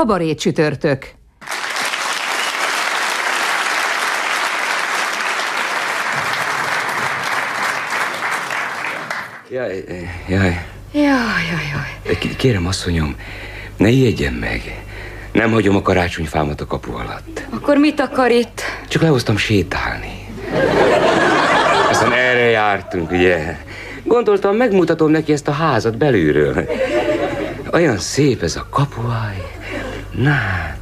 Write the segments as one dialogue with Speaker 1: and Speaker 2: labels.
Speaker 1: Kabaré csütörtök.
Speaker 2: Jaj, jaj.
Speaker 3: Jaj, jaj, jaj.
Speaker 2: Kérem, asszonyom, ne ijedjen meg. Nem hagyom a karácsonyfámat a kapu alatt.
Speaker 3: Akkor mit akar itt?
Speaker 2: Csak lehoztam sétálni. Aztán erre jártunk, ugye? Gondoltam, megmutatom neki ezt a házat belülről. Olyan szép ez a kapuaj. Na hát,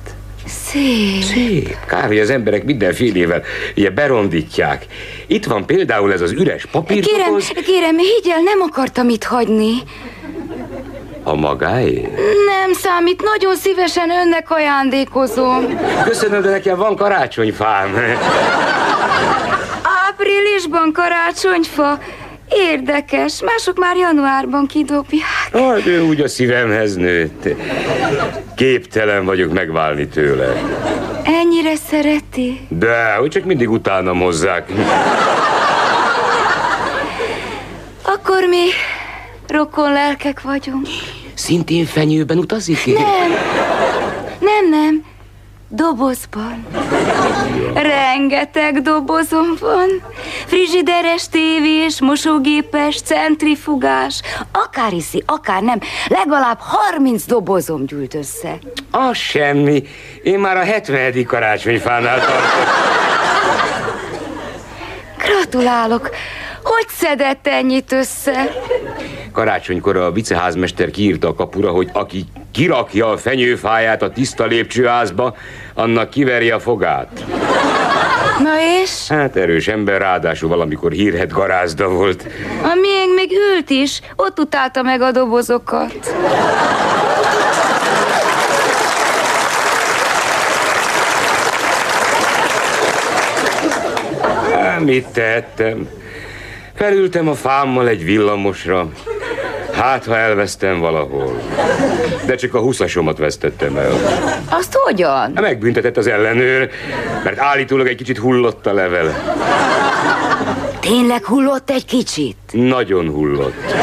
Speaker 3: Szép.
Speaker 2: szép. Kár, hogy az emberek mindenfélével ugye berondítják. Itt van például ez az üres
Speaker 3: Kérem,
Speaker 2: papírdoboz.
Speaker 3: kérem, higgy el, nem akartam itt hagyni.
Speaker 2: A magáé?
Speaker 3: Nem számít, nagyon szívesen önnek ajándékozom.
Speaker 2: Köszönöm, de nekem van karácsonyfám.
Speaker 3: Áprilisban karácsonyfa. Érdekes, mások már januárban kidobják.
Speaker 2: Hát ő úgy a szívemhez nőtt. Képtelen vagyok megválni tőle.
Speaker 3: Ennyire szereti?
Speaker 2: De, hogy csak mindig utánam hozzák.
Speaker 3: Akkor mi rokon lelkek vagyunk.
Speaker 2: Szintén fenyőben utazik?
Speaker 3: Nem, nem, nem. Dobozban. Rengeteg dobozom van. Frizsideres, tévés, mosógépes, centrifugás. Akár iszi, akár nem. Legalább 30 dobozom gyűlt össze.
Speaker 2: Az semmi. Én már a 70. karácsonyfánál tartok.
Speaker 3: Gratulálok. Hogy szedett ennyit össze?
Speaker 2: Karácsonykor a viceházmester kiírta a kapura, hogy aki kirakja a fenyőfáját a tiszta lépcsőházba, annak kiveri a fogát.
Speaker 3: Na és?
Speaker 2: Hát erős ember, ráadásul valamikor hírhet garázda volt.
Speaker 3: A miénk még ült is, ott utálta meg a dobozokat.
Speaker 2: Mit tettem? Felültem a fámmal egy villamosra. Hát, ha elvesztem valahol. De csak a huszasomat vesztettem el.
Speaker 3: Azt hogyan?
Speaker 2: Hát Megbüntetett az ellenőr, mert állítólag egy kicsit hullott a level.
Speaker 3: Tényleg hullott egy kicsit?
Speaker 2: Nagyon hullott.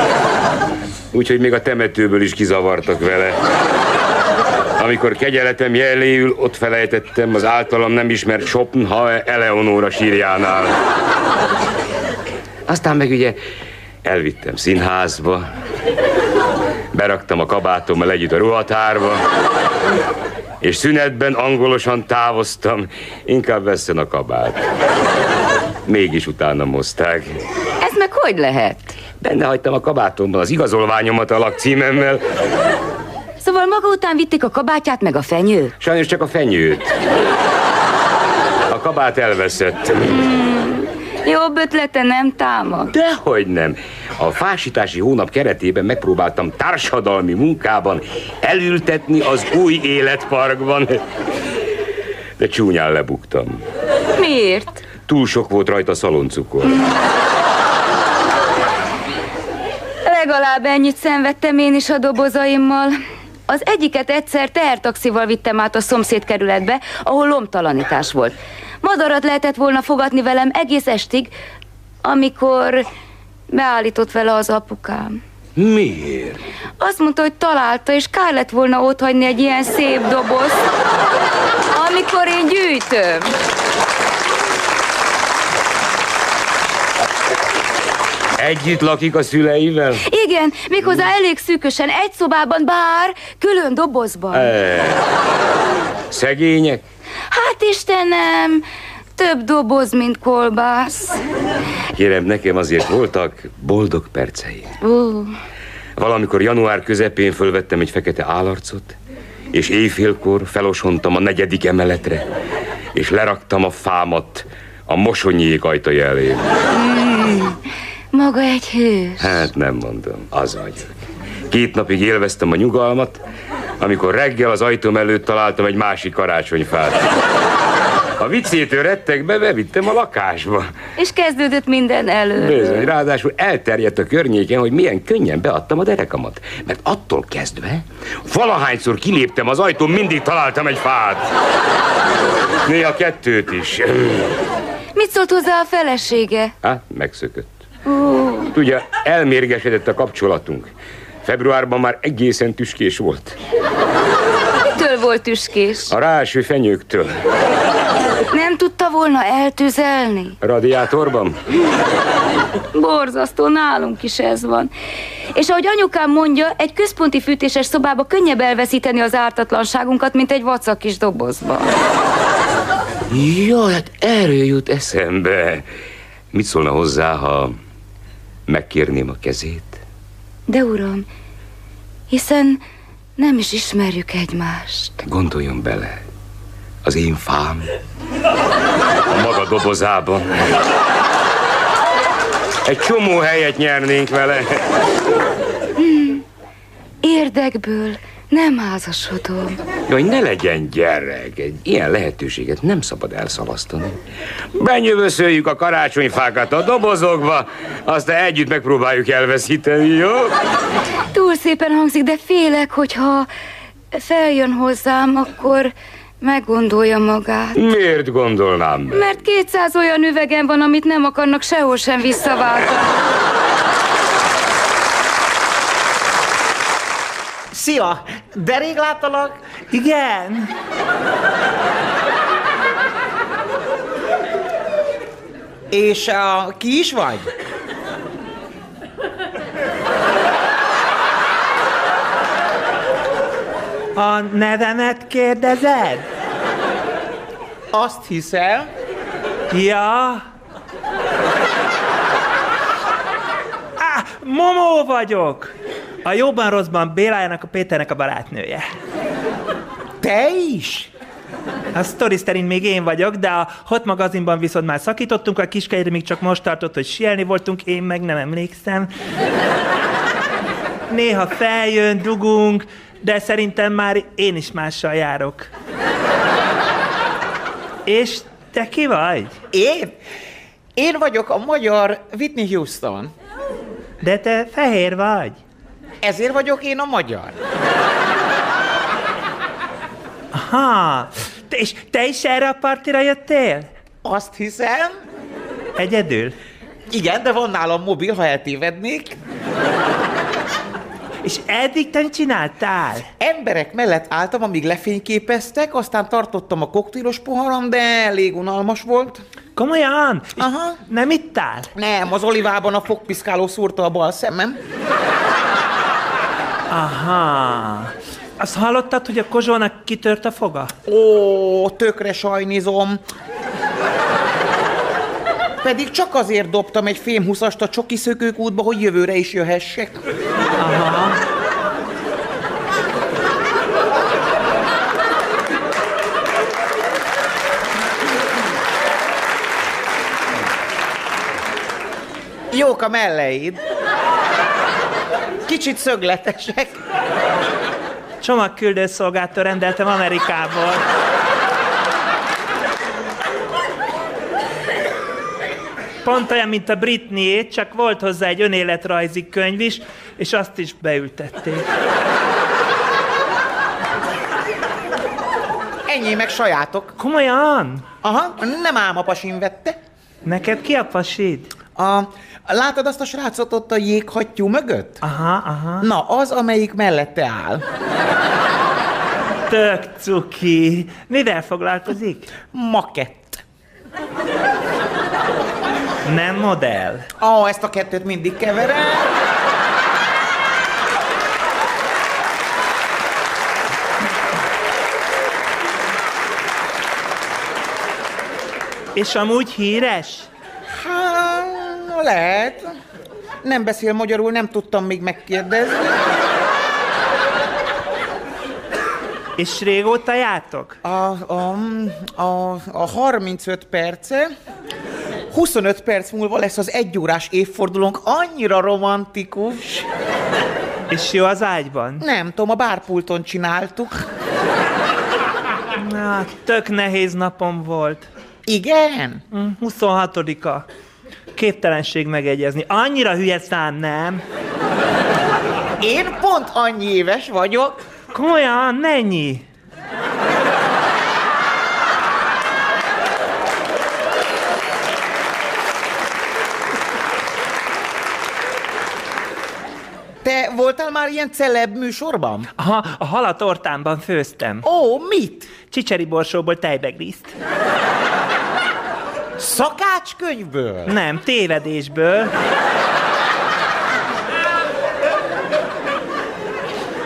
Speaker 2: Úgyhogy még a temetőből is kizavartak vele. Amikor kegyeletem jeléül, ott felejtettem az általam nem ismert Schopenhauer Eleonora sírjánál. Aztán meg ugye elvittem színházba, beraktam a kabátommal együtt a ruhatárba, és szünetben angolosan távoztam, inkább vesszen a kabát. Mégis utána hozták.
Speaker 3: Ez meg hogy lehet?
Speaker 2: Benne hagytam a kabátomban az igazolványomat a lakcímemmel,
Speaker 3: Szóval maga után vitték a kabátját meg a fenyőt?
Speaker 2: sajnos csak a fenyőt. A kabát elveszett.
Speaker 3: Jobb ötlete nem támad.
Speaker 2: Dehogy nem. A fásítási hónap keretében megpróbáltam társadalmi munkában elültetni az új életparkban. De csúnyán lebuktam.
Speaker 3: Miért?
Speaker 2: Túl sok volt rajta szaloncukor.
Speaker 3: Legalább ennyit szenvedtem én is a dobozaimmal. Az egyiket egyszer tehertaxival vittem át a szomszéd kerületbe, ahol lomtalanítás volt. Madarat lehetett volna fogadni velem egész estig, amikor beállított vele az apukám.
Speaker 2: Miért?
Speaker 3: Azt mondta, hogy találta, és kár lett volna otthagyni egy ilyen szép doboz, amikor én gyűjtöm.
Speaker 2: Együtt lakik a szüleivel?
Speaker 3: Igen, méghozzá elég szűkösen, egy szobában, bár külön dobozban.
Speaker 2: E, szegények?
Speaker 3: Hát Istenem, több doboz, mint kolbász.
Speaker 2: Kérem, nekem azért voltak boldog perceim.
Speaker 3: Ú,
Speaker 2: Valamikor január közepén fölvettem egy fekete állarcot, és éjfélkor felosontam a negyedik emeletre, és leraktam a fámat a mosonyék ajtaja elé.
Speaker 3: Maga egy hős.
Speaker 2: Hát nem mondom, az vagyok. Két napig élveztem a nyugalmat, amikor reggel az ajtóm előtt találtam egy másik karácsonyfát. A viccétől rettegbe bevittem a lakásba.
Speaker 3: És kezdődött minden elő.
Speaker 2: Bizony, ráadásul elterjedt a környéken, hogy milyen könnyen beadtam a derekamat. Mert attól kezdve, valahányszor kiléptem az ajtón, mindig találtam egy fát. Néha kettőt is.
Speaker 3: Mit szólt hozzá a felesége?
Speaker 2: Hát, megszökött. Tudja, elmérgesedett a kapcsolatunk. Februárban már egészen tüskés volt.
Speaker 3: Mitől volt tüskés?
Speaker 2: A ráső fenyőktől.
Speaker 3: Nem tudta volna eltüzelni?
Speaker 2: Radiátorban?
Speaker 3: Borzasztó, nálunk is ez van. És ahogy anyukám mondja, egy központi fűtéses szobába könnyebb elveszíteni az ártatlanságunkat, mint egy vacak kis dobozba.
Speaker 2: Jaj, hát erről jut eszembe. Mit szólna hozzá, ha megkérném a kezét?
Speaker 3: De uram, hiszen nem is ismerjük egymást.
Speaker 2: Gondoljon bele, az én fám a maga dobozában. Egy csomó helyet nyernénk vele.
Speaker 3: Érdekből nem házasodom.
Speaker 2: Jaj, ne legyen gyerek, egy ilyen lehetőséget nem szabad elszalasztani. Benyövöszöljük a karácsonyfákat a dobozokba, aztán együtt megpróbáljuk elveszíteni, jó?
Speaker 3: Túl szépen hangzik, de félek, hogyha feljön hozzám, akkor meggondolja magát.
Speaker 2: Miért gondolnám meg?
Speaker 3: Mert 200 olyan üvegem van, amit nem akarnak sehol sem visszaváltani.
Speaker 4: Szia! De rég láttalak?
Speaker 5: Igen.
Speaker 4: És uh, ki is vagy?
Speaker 5: A nevemet kérdezed?
Speaker 4: Azt hiszem.
Speaker 5: Ja. Á, Momó vagyok. A jóban rosszban Bélájának a Péternek a barátnője.
Speaker 4: Te is?
Speaker 5: A sztori szerint még én vagyok, de a Hot magazinban viszont már szakítottunk, a kiskegyre még csak most tartott, hogy sielni voltunk, én meg nem emlékszem. Néha feljön, dugunk, de szerintem már én is mással járok. És te ki vagy?
Speaker 4: Én? Én vagyok a magyar Whitney Houston.
Speaker 5: De te fehér vagy.
Speaker 4: Ezért vagyok én a magyar.
Speaker 5: Ha, te, és te is erre a partira jöttél?
Speaker 4: Azt hiszem.
Speaker 5: Egyedül?
Speaker 4: Igen, de van nálam mobil, ha eltévednék.
Speaker 5: És eddig te csináltál?
Speaker 4: Emberek mellett álltam, amíg lefényképeztek, aztán tartottam a koktélos poharam, de elég unalmas volt.
Speaker 5: Komolyan? És
Speaker 4: Aha.
Speaker 5: Nem ittál?
Speaker 4: Nem, az olivában a fogpiszkáló szúrta a bal szemem.
Speaker 5: Aha. Azt hallottad, hogy a Kozsónak kitört a foga?
Speaker 4: Ó, tökre sajnizom. Pedig csak azért dobtam egy fémhuszast a csoki útba, hogy jövőre is jöhessek.
Speaker 5: Aha.
Speaker 4: Jók a melleid. Kicsit szögletesek.
Speaker 5: Csomagküldőszolgáltól rendeltem Amerikából. Pont olyan, mint a Britney, csak volt hozzá egy önéletrajzi könyv is, és azt is beültették.
Speaker 4: Ennyi meg sajátok.
Speaker 5: Komolyan?
Speaker 4: Aha, nem ám a pasim vette.
Speaker 5: Neked ki a pasid?
Speaker 4: A, látod azt a srácot ott a jéghattyú mögött?
Speaker 5: Aha, aha.
Speaker 4: Na, az, amelyik mellette áll.
Speaker 5: Tök cuki. Mivel foglalkozik?
Speaker 4: Makett.
Speaker 5: Nem modell.
Speaker 4: Ó, ezt a kettőt mindig keverem.
Speaker 5: És amúgy híres?
Speaker 4: Lehet. Nem beszél magyarul, nem tudtam még megkérdezni.
Speaker 5: És régóta jártok?
Speaker 4: A, a, a, a 35 perce, 25 perc múlva lesz az egyórás évfordulónk, annyira romantikus.
Speaker 5: És jó az ágyban?
Speaker 4: Nem tudom, a bárpulton csináltuk.
Speaker 5: Na, tök nehéz napom volt.
Speaker 4: Igen?
Speaker 5: 26-a. Képtelenség megegyezni. Annyira hülye szám, nem?
Speaker 4: Én pont annyi éves vagyok.
Speaker 5: Komolyan, mennyi?
Speaker 4: Te voltál már ilyen celeb műsorban?
Speaker 5: Aha, a halatortámban főztem.
Speaker 4: Ó, mit?
Speaker 5: Csicseri borsóból tejbegrízt.
Speaker 4: Szakácskönyvből?
Speaker 5: Nem, tévedésből.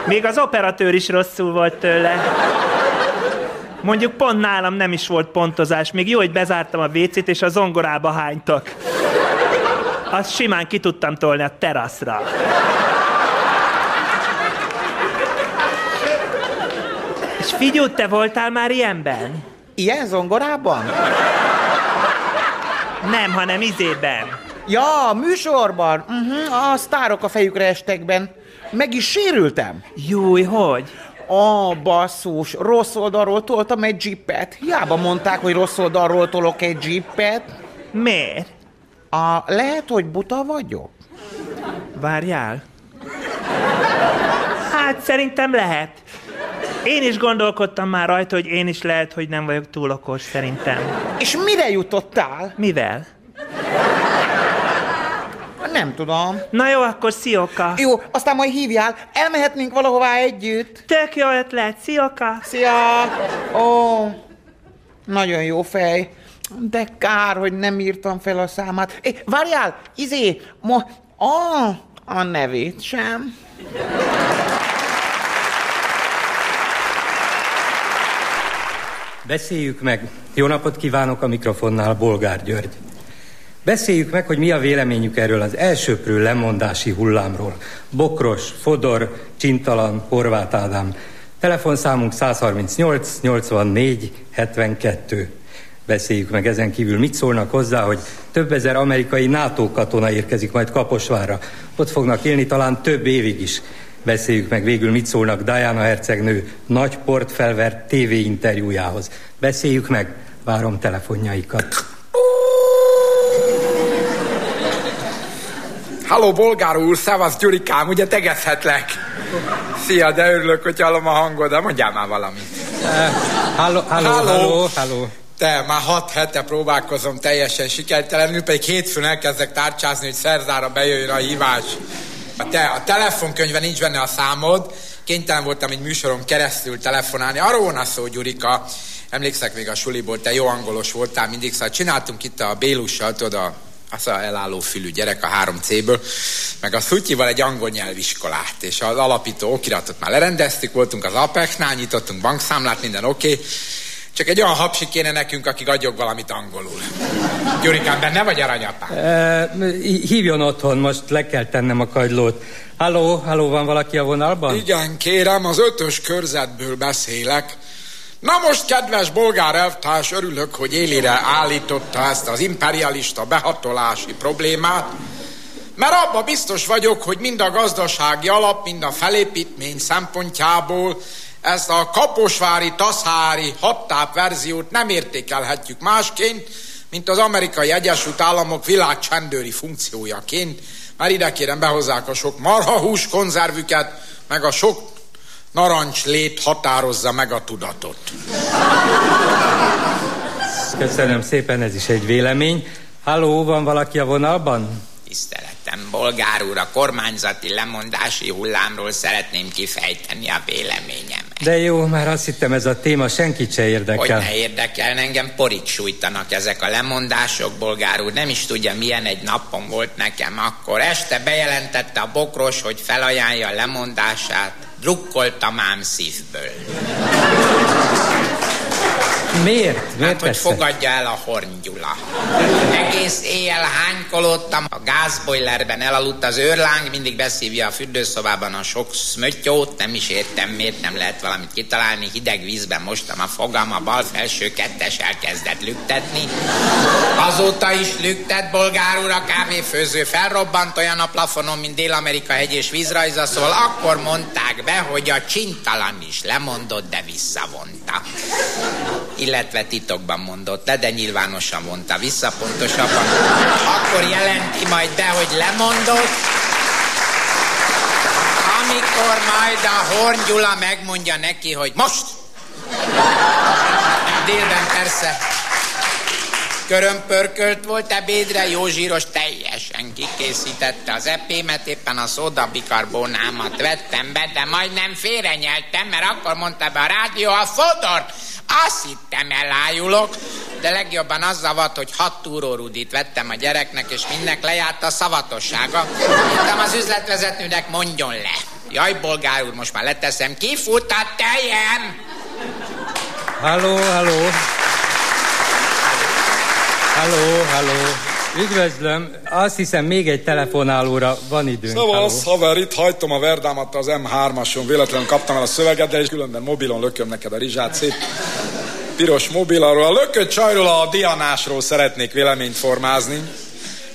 Speaker 5: Még az operatőr is rosszul volt tőle. Mondjuk pont nálam nem is volt pontozás. Még jó, hogy bezártam a vécét, és a zongorába hánytak. Azt simán ki tudtam tolni a teraszra. És figyú, te voltál már ilyenben?
Speaker 4: Ilyen zongorában?
Speaker 5: Nem, hanem izében.
Speaker 4: Ja, műsorban. Uh-huh, a sztárok a fejükre estekben. Meg is sérültem.
Speaker 5: Júj, hogy?
Speaker 4: Ó, basszus, rossz oldalról toltam egy jeepet. Hiába mondták, hogy rossz oldalról tolok egy jeepet.
Speaker 5: Miért?
Speaker 4: A, lehet, hogy buta vagyok?
Speaker 5: Várjál. Hát szerintem lehet. Én is gondolkodtam már rajta, hogy én is lehet, hogy nem vagyok túl okos, szerintem.
Speaker 4: És mire jutottál?
Speaker 5: Mivel?
Speaker 4: Nem tudom.
Speaker 5: Na jó, akkor szioka.
Speaker 4: Jó, aztán majd hívjál. Elmehetnénk valahová együtt.
Speaker 5: Tök jó ötlet, szioka.
Speaker 4: Szia! Ó, nagyon jó fej. De kár, hogy nem írtam fel a számát. É, várjál, izé, mo... A, a nevét sem.
Speaker 6: Beszéljük meg. Jó napot kívánok a mikrofonnál, Bolgár György. Beszéljük meg, hogy mi a véleményük erről az elsőprő lemondási hullámról. Bokros, Fodor, Csintalan, Horváth Ádám. Telefonszámunk 138 84 72. Beszéljük meg ezen kívül, mit szólnak hozzá, hogy több ezer amerikai NATO katona érkezik majd Kaposvára. Ott fognak élni talán több évig is. Beszéljük meg végül, mit szólnak Diana hercegnő nagy port felvert TV interjújához. Beszéljük meg, várom telefonjaikat.
Speaker 7: Halló, bolgár úr, szevasz Gyurikám, ugye tegezhetlek? Szia, de örülök, hogy hallom a hangod, de mondjál már valamit.
Speaker 6: Halló, halló, halló, halló.
Speaker 7: Te, már hat hete próbálkozom teljesen sikertelenül, pedig hétfőn elkezdek tárcsázni, hogy szerzára bejöjjön a hívás. A, te, a telefonkönyve nincs benne a számod, kénytelen voltam egy műsoron keresztül telefonálni. Arról van a szó, Gyurika, emlékszek még a suliból, te jó angolos voltál mindig, szóval csináltunk itt a Bélussal, tudod, a az a elálló fülű gyerek a 3C-ből, meg a Szutyival egy angol nyelviskolát, és az alapító okiratot már lerendeztük, voltunk az Apex-nál, nyitottunk bankszámlát, minden oké, okay. Csak egy olyan hapsi kéne nekünk, aki adjog valamit angolul. Gyurikám, benne vagy aranyapám?
Speaker 6: E, hívjon otthon, most le kell tennem a kagylót. Halló, halló, van valaki a vonalban?
Speaker 7: Igen, kérem, az ötös körzetből beszélek. Na most, kedves bolgár elvtárs, örülök, hogy élére állította ezt az imperialista behatolási problémát, mert abba biztos vagyok, hogy mind a gazdasági alap, mind a felépítmény szempontjából ezt a kaposvári, taszhári, hattáp verziót nem értékelhetjük másként, mint az amerikai Egyesült Államok világcsendőri funkciójaként, mert ide kérem behozzák a sok marhahús konzervüket, meg a sok Narancslét határozza meg a tudatot.
Speaker 6: Köszönöm szépen, ez is egy vélemény. Halló, van valaki a vonalban?
Speaker 8: Tiszteletem, bolgár úr, a kormányzati lemondási hullámról szeretném kifejteni a véleményemet.
Speaker 6: De jó, már azt hittem ez a téma senkit se érdekel.
Speaker 8: Hogy ne érdekel, engem porit sújtanak ezek a lemondások, bolgár úr. Nem is tudja, milyen egy napom volt nekem akkor. Este bejelentette a bokros, hogy felajánlja a lemondását drukkoltam ám szívből.
Speaker 6: Miért? Miért
Speaker 8: Hát, hogy
Speaker 6: persze?
Speaker 8: fogadja el a Horn Gyula. Egész éjjel hánykolódtam, a gázbojlerben elaludt az őrláng, mindig beszívja a fürdőszobában a sok szmötyót, nem is értem, miért nem lehet valamit kitalálni, hideg vízben mostam a fogam, a bal felső kettes elkezdett lüktetni. Azóta is lüktet, bolgár úr, a kávéfőző felrobbant olyan a plafonon, mint Dél-Amerika hegy és vízrajza, szóval akkor mondták be, hogy a csintalan is lemondott, de visszavonta. Illetve titokban mondott le, de nyilvánosan mondta vissza, pontosabban. Akkor jelenti majd be, hogy lemondott, amikor majd a Horn Gyula megmondja neki, hogy most! Délben persze körömpörkölt volt ebédre, jó zsíros teljesen kikészítette az epémet, éppen a szódabikarbónámat vettem be, de majdnem félrenyeltem, mert akkor mondta be a rádió a fodort. Azt hittem elájulok, de legjobban az zavart, hogy hat túrórudit vettem a gyereknek, és mindnek lejárt a szavatossága. Mondtam az üzletvezetőnek, mondjon le. Jaj, bolgár úr, most már leteszem, kifut a tejem!
Speaker 6: Halló, halló. Halló, halló. Üdvözlöm. Azt hiszem, még egy telefonálóra van időnk.
Speaker 9: Szavasz, haver, itt hagytam a verdámat az M3-ason, véletlenül kaptam el a szöveget, de és különben mobilon lököm neked a rizsát, szép piros mobil arról. A lökött csajról, a dianásról szeretnék véleményt formázni.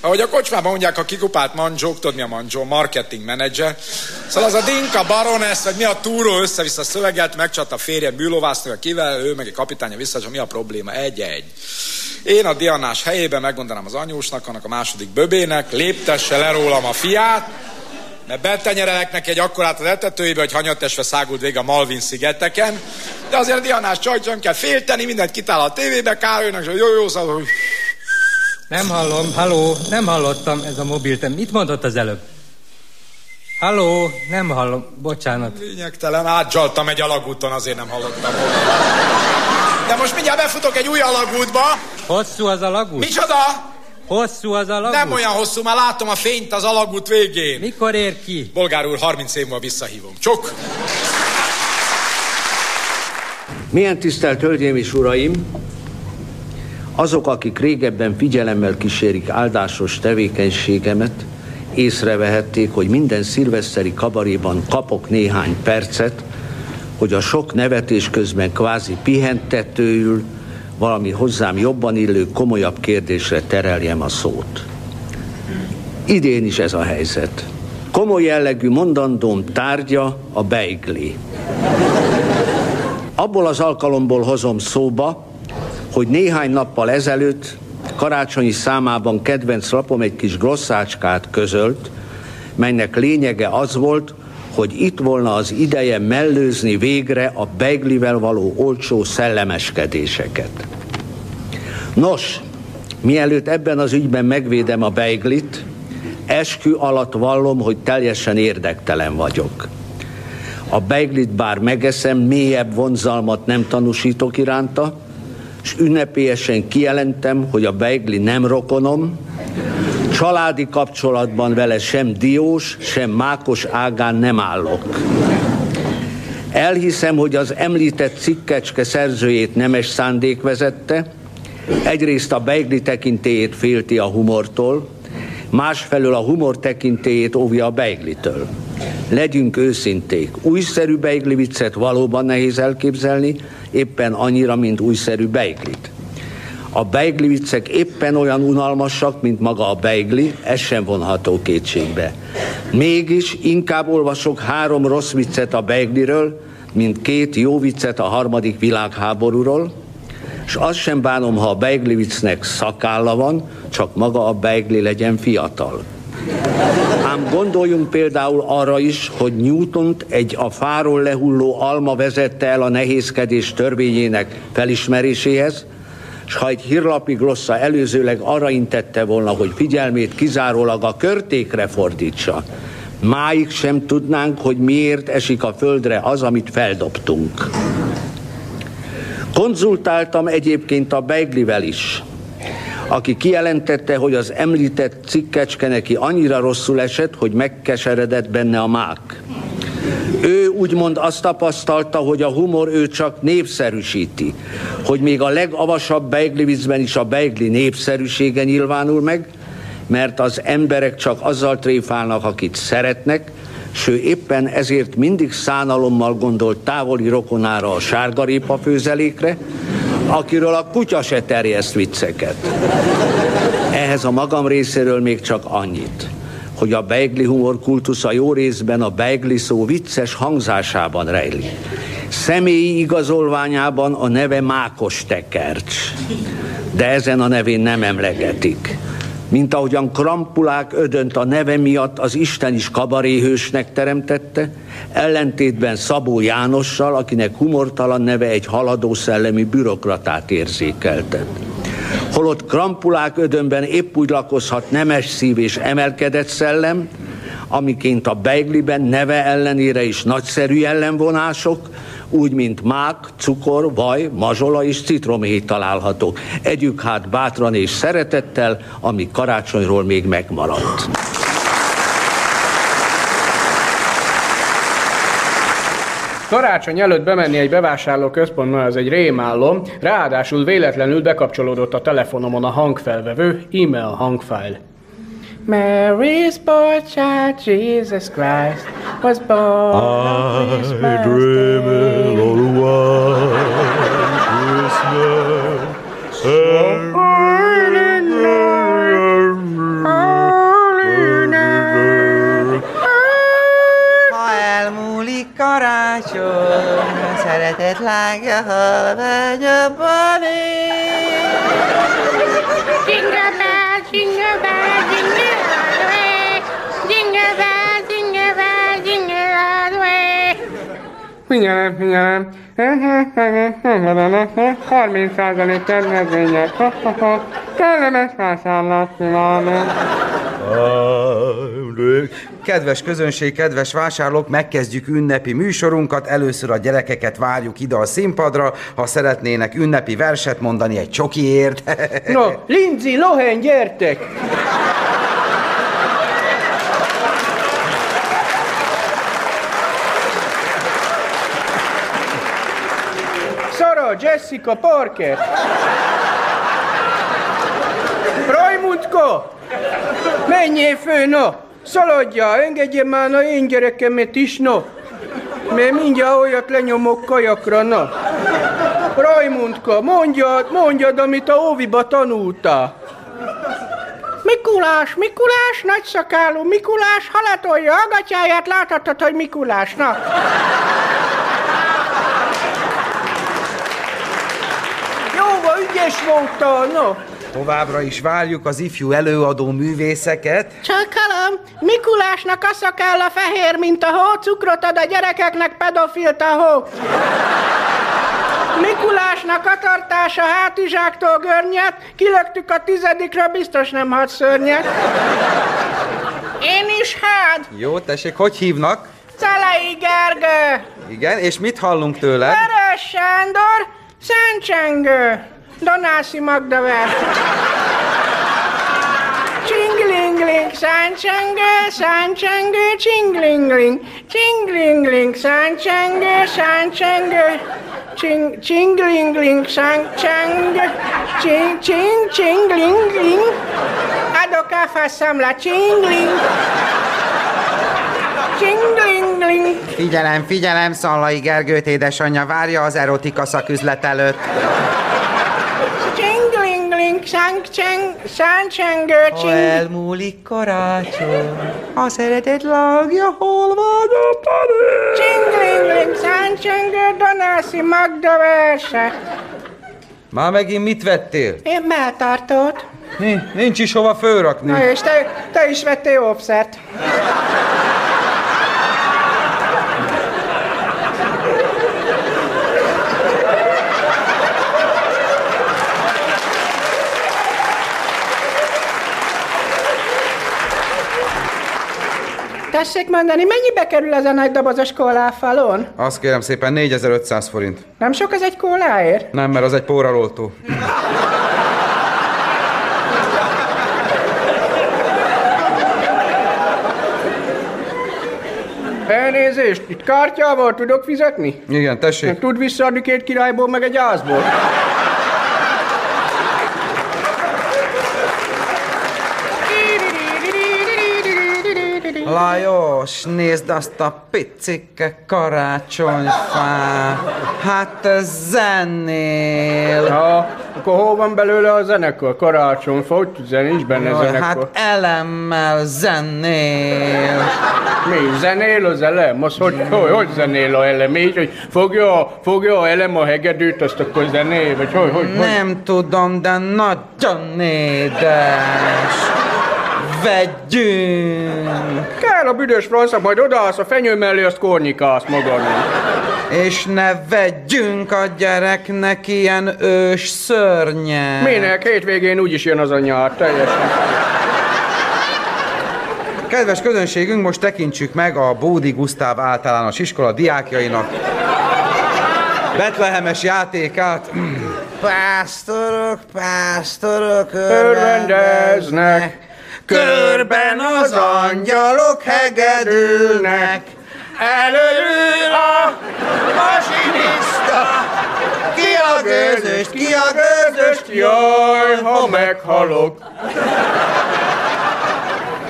Speaker 9: Ahogy a kocsmában mondják, a kikupált manzsók, tudod mi a manzsó? Marketing menedzser. Szóval az a Dinka Baroness, vagy mi a túró össze-vissza szövegelt, megcsat a férje bűlóvásznő, kivel, ő meg egy kapitánya vissza, mi a probléma? Egy-egy. Én a Dianás helyében megmondanám az anyósnak, annak a második böbének, léptesse le rólam a fiát, mert betenyerelek neki egy akkorát az etetőjébe, hogy hanyatesve szágult vége a Malvin szigeteken. De azért a Dianás csajt sem kell félteni, mindent kitál a tévébe, Károlynak, és jó, jó, szóval, hogy
Speaker 6: Nem hallom, halló, nem hallottam ez a mobil. Te mit mondott az előbb? Halló, nem hallom, bocsánat.
Speaker 9: lényegtelen, átdzsaltam egy alagúton, azért nem hallottam. De most mindjárt befutok egy új alagútba.
Speaker 6: Hosszú az a lagút?
Speaker 9: Micsoda?
Speaker 6: Hosszú az a lagút?
Speaker 9: Nem olyan hosszú, már látom a fényt az alagút végén.
Speaker 6: Mikor ér ki?
Speaker 9: Bolgár úr, 30 év múlva visszahívom. Csok!
Speaker 10: Milyen tisztelt Hölgyeim és Uraim! Azok, akik régebben figyelemmel kísérik áldásos tevékenységemet, észrevehették, hogy minden szilveszteri kabaréban kapok néhány percet, hogy a sok nevetés közben kvázi pihentetőül valami hozzám jobban illő, komolyabb kérdésre tereljem a szót. Idén is ez a helyzet. Komoly jellegű mondandóm tárgya a beigli. Abból az alkalomból hozom szóba, hogy néhány nappal ezelőtt karácsonyi számában kedvenc lapom egy kis grosszácskát közölt, melynek lényege az volt, hogy itt volna az ideje mellőzni végre a beiglivel való olcsó szellemeskedéseket. Nos, mielőtt ebben az ügyben megvédem a beiglit, eskü alatt vallom, hogy teljesen érdektelen vagyok. A beiglit bár megeszem, mélyebb vonzalmat nem tanúsítok iránta, és ünnepélyesen kijelentem, hogy a beigli nem rokonom, családi kapcsolatban vele sem diós, sem mákos ágán nem állok. Elhiszem, hogy az említett cikkecske szerzőjét nemes szándék vezette, egyrészt a beigli tekintélyét félti a humortól, másfelől a humor tekintélyét óvja a beiglitől. Legyünk őszinték, újszerű beigli viccet valóban nehéz elképzelni, éppen annyira, mint újszerű beiglit. A beigli viccek éppen olyan unalmasak, mint maga a beigli, ez sem vonható kétségbe. Mégis inkább olvasok három rossz viccet a beigliről, mint két jó viccet a harmadik világháborúról, és azt sem bánom, ha a beigli viccnek szakálla van, csak maga a beigli legyen fiatal. Ám gondoljunk például arra is, hogy Newtont egy a fáról lehulló alma vezette el a nehézkedés törvényének felismeréséhez, és ha egy hírlapi glossza előzőleg arra intette volna, hogy figyelmét kizárólag a körtékre fordítsa, máig sem tudnánk, hogy miért esik a földre az, amit feldobtunk. Konzultáltam egyébként a Beiglivel is, aki kijelentette, hogy az említett cikkecske neki annyira rosszul esett, hogy megkeseredett benne a mák. Ő úgymond azt tapasztalta, hogy a humor ő csak népszerűsíti, hogy még a legavasabb beiglivizben is a beigli népszerűsége nyilvánul meg, mert az emberek csak azzal tréfálnak, akit szeretnek, s éppen ezért mindig szánalommal gondolt távoli rokonára a sárgarépa főzelékre, akiről a kutya se terjeszt vicceket. Ehhez a magam részéről még csak annyit, hogy a beigli humor kultusza jó részben a beigli szó vicces hangzásában rejlik. Személyi igazolványában a neve Mákos Tekercs, de ezen a nevén nem emlegetik mint ahogyan Krampulák ödönt a neve miatt az Isten is kabaréhősnek teremtette, ellentétben Szabó Jánossal, akinek humortalan neve egy haladó szellemi bürokratát érzékeltet. Holott Krampulák ödönben épp úgy lakozhat nemes szív és emelkedett szellem, amiként a Beigliben neve ellenére is nagyszerű ellenvonások, úgy, mint mák, cukor, vaj, mazsola és citromhéj található. Együk hát bátran és szeretettel, ami karácsonyról még megmaradt.
Speaker 11: Karácsony előtt bemenni egy bevásárló központba, ez egy rémállom, ráadásul véletlenül bekapcsolódott a telefonomon a hangfelvevő, e-mail hangfájl. Mary's boy child, Jesus Christ, was born. I dream
Speaker 12: it all the while. Christmas.
Speaker 13: So karácsony, szeretett lángja
Speaker 4: halványabban ég. Finger
Speaker 11: Figyelem, figyelem. 30% kedvezmények. Kellemes vásárlást kívánok.
Speaker 14: Kedves közönség, kedves vásárlók, megkezdjük ünnepi műsorunkat. Először a gyerekeket várjuk ide a színpadra, ha szeretnének ünnepi verset mondani egy csokiért.
Speaker 11: No, Lindsay, Lohan, gyertek! Sara, Jessica, Parker! Rajmundka! Menjél fő, no! Szaladja, engedje már na én gyerekemet is, no! Mert mindjárt olyat lenyomok kajakra, na! Rajmundka, mondjad, mondjad, amit a óviba tanultál! Mikulás, Mikulás, nagyszakálú Mikulás, halatolja a gatyáját, láthatod, hogy Mikulás! Ügyes voltál, no!
Speaker 14: Továbbra is várjuk az ifjú előadó művészeket.
Speaker 11: Csakalom, Mikulásnak a szakálla fehér, mint a hó, cukrot ad a gyerekeknek pedofilt a hó. Mikulásnak a tartása hátizsáktól görnyet, kilöktük a tizedikre, biztos nem hat szörnyet. Én is hát,
Speaker 14: Jó, tessék, hogy hívnak?
Speaker 11: Celei Gergő,
Speaker 14: Igen, és mit hallunk tőle?
Speaker 11: Vörös Sándor, Szentcsengő, Donászi Magda vers. Csinglingling, száncsengő, száncsengő, csinglingling, csinglingling, száncsengő, száncsengő, Csing, csinglingling, száncsengő, csing, csing, csinglingling, adok a faszamla, csingling, csinglingling.
Speaker 13: Figyelem, figyelem, Szallai Gergőt édesanyja várja az erotika szaküzlet előtt.
Speaker 11: Csinglingling, száncseng, száncsengő,
Speaker 13: Ha
Speaker 11: csing...
Speaker 13: elmúlik karácsony, a szeretet lágja, hol vagy a panél?
Speaker 11: Csinglingling, száncsengő, Donászi Magda verse.
Speaker 14: Már megint mit vettél?
Speaker 11: Én melltartót.
Speaker 14: Nincs, nincs is hova fölrakni.
Speaker 11: Na és te, te is vettél óvszert. Tessék mondani, mennyibe kerül ez a nagy dobozos kóláfalon?
Speaker 14: Azt kérem szépen 4500 forint.
Speaker 11: Nem sok ez egy kóláért?
Speaker 14: Nem, mert az egy póraloltó.
Speaker 15: Elnézést, itt kártyával tudok fizetni?
Speaker 14: Igen, tessék.
Speaker 15: Tud visszaadni két királyból, meg egy ázból?
Speaker 14: Lajos, nézd azt a picike karácsonyfát. Hát ez zenél.
Speaker 15: Ja, akkor hol van belőle a zenekar? Karácsonyfa, hogy nincs benne
Speaker 14: Jaj,
Speaker 15: zenekar.
Speaker 14: hát elemmel zenél.
Speaker 15: Mi, zenél az elem? Az hogy, hogy, hogy zenél a elem? Így, hogy fogja, fogja a elem a hegedűt, azt akkor zenél? Vagy hogy, hogy, hogy?
Speaker 14: Nem tudom, de nagyon édes. Vegyünk!
Speaker 15: Kell a büdös francia, majd odaállsz a fenyő mellé, azt kornyikálsz magadnak.
Speaker 14: És ne vegyünk a gyereknek ilyen ős szörnyet.
Speaker 15: Minek? Hétvégén úgyis jön az a nyár, teljesen.
Speaker 14: Kedves közönségünk, most tekintsük meg a Bódi Gusztáv általános iskola diákjainak Betlehemes játékát. Pásztorok, pásztorok
Speaker 15: Örvendeznek,
Speaker 14: körben az angyalok hegedülnek.
Speaker 15: Előül a
Speaker 14: masinista, ki a gőzöst, ki a gőzöst,
Speaker 15: Jaj, ha meghalok.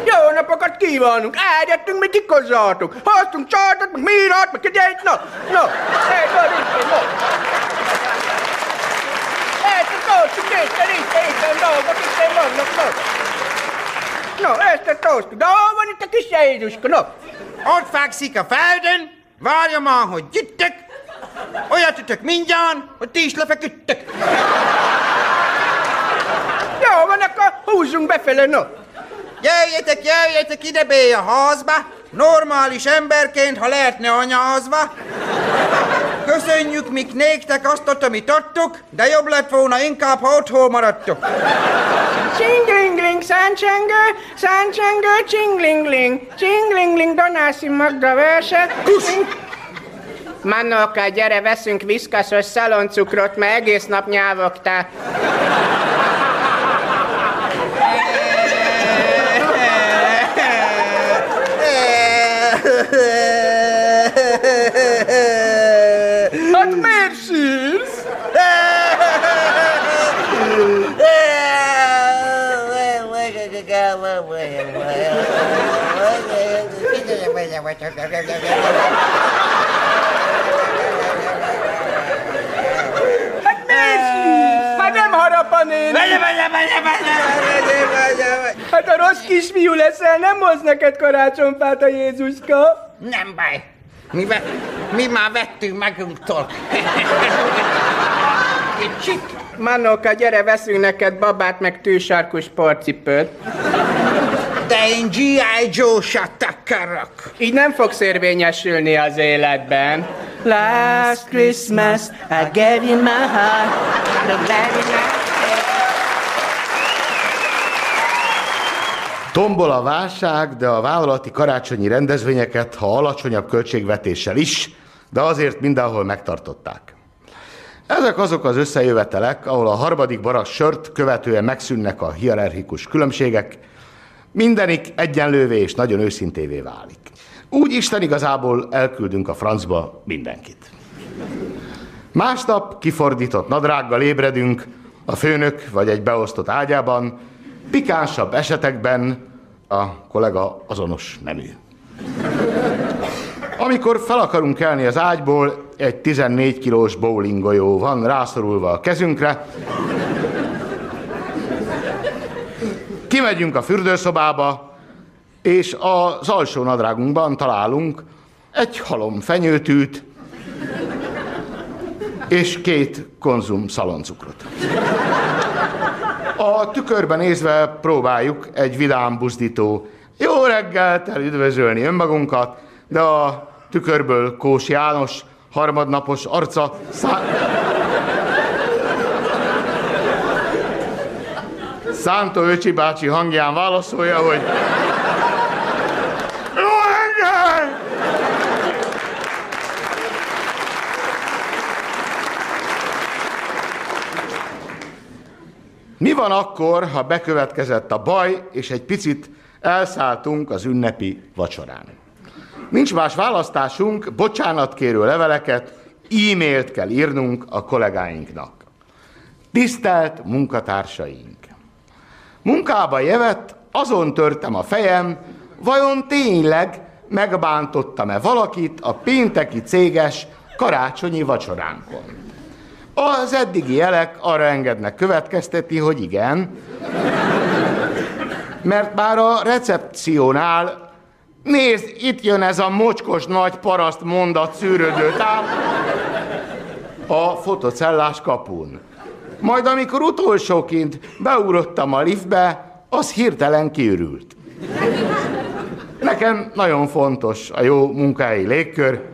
Speaker 15: Jó napokat kívánunk! Eljöttünk, mi kikozzátok! Hoztunk csartot, meg mírát, meg kegyeit, na! Na! Hely, na, itt, na! Ezt a itt, itt, itt, itt, dolgok, itt vannak, na! Na, ezt a tosztuk, de hol van itt a kis Jézuska, na?
Speaker 4: Ott fekszik a földön, várja már, hogy gyüttök, olyat ütök mindjárt, hogy ti is lefeküdtök.
Speaker 15: Jó van, akkor húzzunk befele, na!
Speaker 4: Jöjjetek, jöjjetek ide be a házba, normális emberként, ha lehetne anyaházba. Köszönjük, mik néktek azt, amit adtuk, de jobb lett volna inkább, ha otthon maradtok.
Speaker 11: Csinglingling, száncsengő, száncsengő, csinglingling, csinglingling, Donászi Magda verse. Mannoka, gyere, veszünk viszkaszos szaloncukrot, mert egész nap nyávogtál.
Speaker 15: Hát miért sírsz? Hát miért? Hát nem harap a néni. Hát a rossz kisfiú leszel, nem hoz neked karácsonyfát a Jézuska.
Speaker 4: Nem baj. Mi, ve- mi már vettünk magunktól. Kicsit.
Speaker 15: Manóka, gyere, veszünk neked babát, meg tűsarkus porcipőt.
Speaker 4: De én G.I. Joe-sat akarok.
Speaker 15: Így nem fogsz érvényesülni az életben. Last Christmas, I gave you my heart.
Speaker 16: Tombol a válság, de a vállalati karácsonyi rendezvényeket, ha alacsonyabb költségvetéssel is, de azért mindenhol megtartották. Ezek azok az összejövetelek, ahol a harmadik barak sört követően megszűnnek a hierarchikus különbségek, mindenik egyenlővé és nagyon őszintévé válik. Úgy Isten igazából elküldünk a francba mindenkit. Másnap kifordított nadrággal ébredünk, a főnök vagy egy beosztott ágyában, pikánsabb esetekben a kollega azonos nemű. Amikor fel akarunk kelni az ágyból, egy 14 kilós bowlingolyó van rászorulva a kezünkre. Kimegyünk a fürdőszobába, és az alsó nadrágunkban találunk egy halom fenyőtűt és két konzum szaloncukrot. A tükörben nézve próbáljuk egy vidám, buzdító jó reggelt üdvözölni önmagunkat, de a tükörből Kós János harmadnapos arca szá... Szántó öcsi bácsi hangján válaszolja, hogy Jó reggel! Mi van akkor, ha bekövetkezett a baj, és egy picit elszálltunk az ünnepi vacsorán? Nincs más választásunk, bocsánatkérő leveleket, e-mailt kell írnunk a kollégáinknak. Tisztelt munkatársaink! Munkába jövet, azon törtem a fejem, vajon tényleg megbántottam-e valakit a pénteki céges karácsonyi vacsoránkon. Az eddigi jelek arra engednek következtetni, hogy igen, mert már a recepciónál Nézd, itt jön ez a mocskos nagy paraszt mondat szűrődő táp a fotocellás kapun. Majd amikor utolsóként beugrottam a liftbe, az hirtelen kiürült. Nekem nagyon fontos a jó munkai légkör.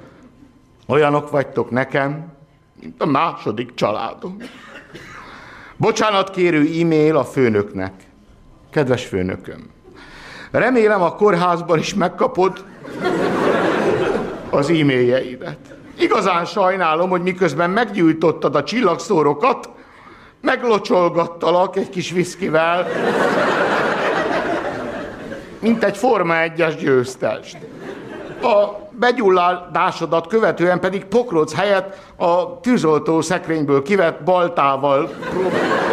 Speaker 16: Olyanok vagytok nekem, mint a második családom. Bocsánat kérő e-mail a főnöknek. Kedves főnököm, remélem a kórházban is megkapod az e-mailjeidet. Igazán sajnálom, hogy miközben meggyújtottad a csillagszórokat, meglocsolgattalak egy kis viszkivel, mint egy Forma 1-es győztest. A begyulladásodat követően pedig pokroc helyett a tűzoltó szekrényből kivett baltával prób-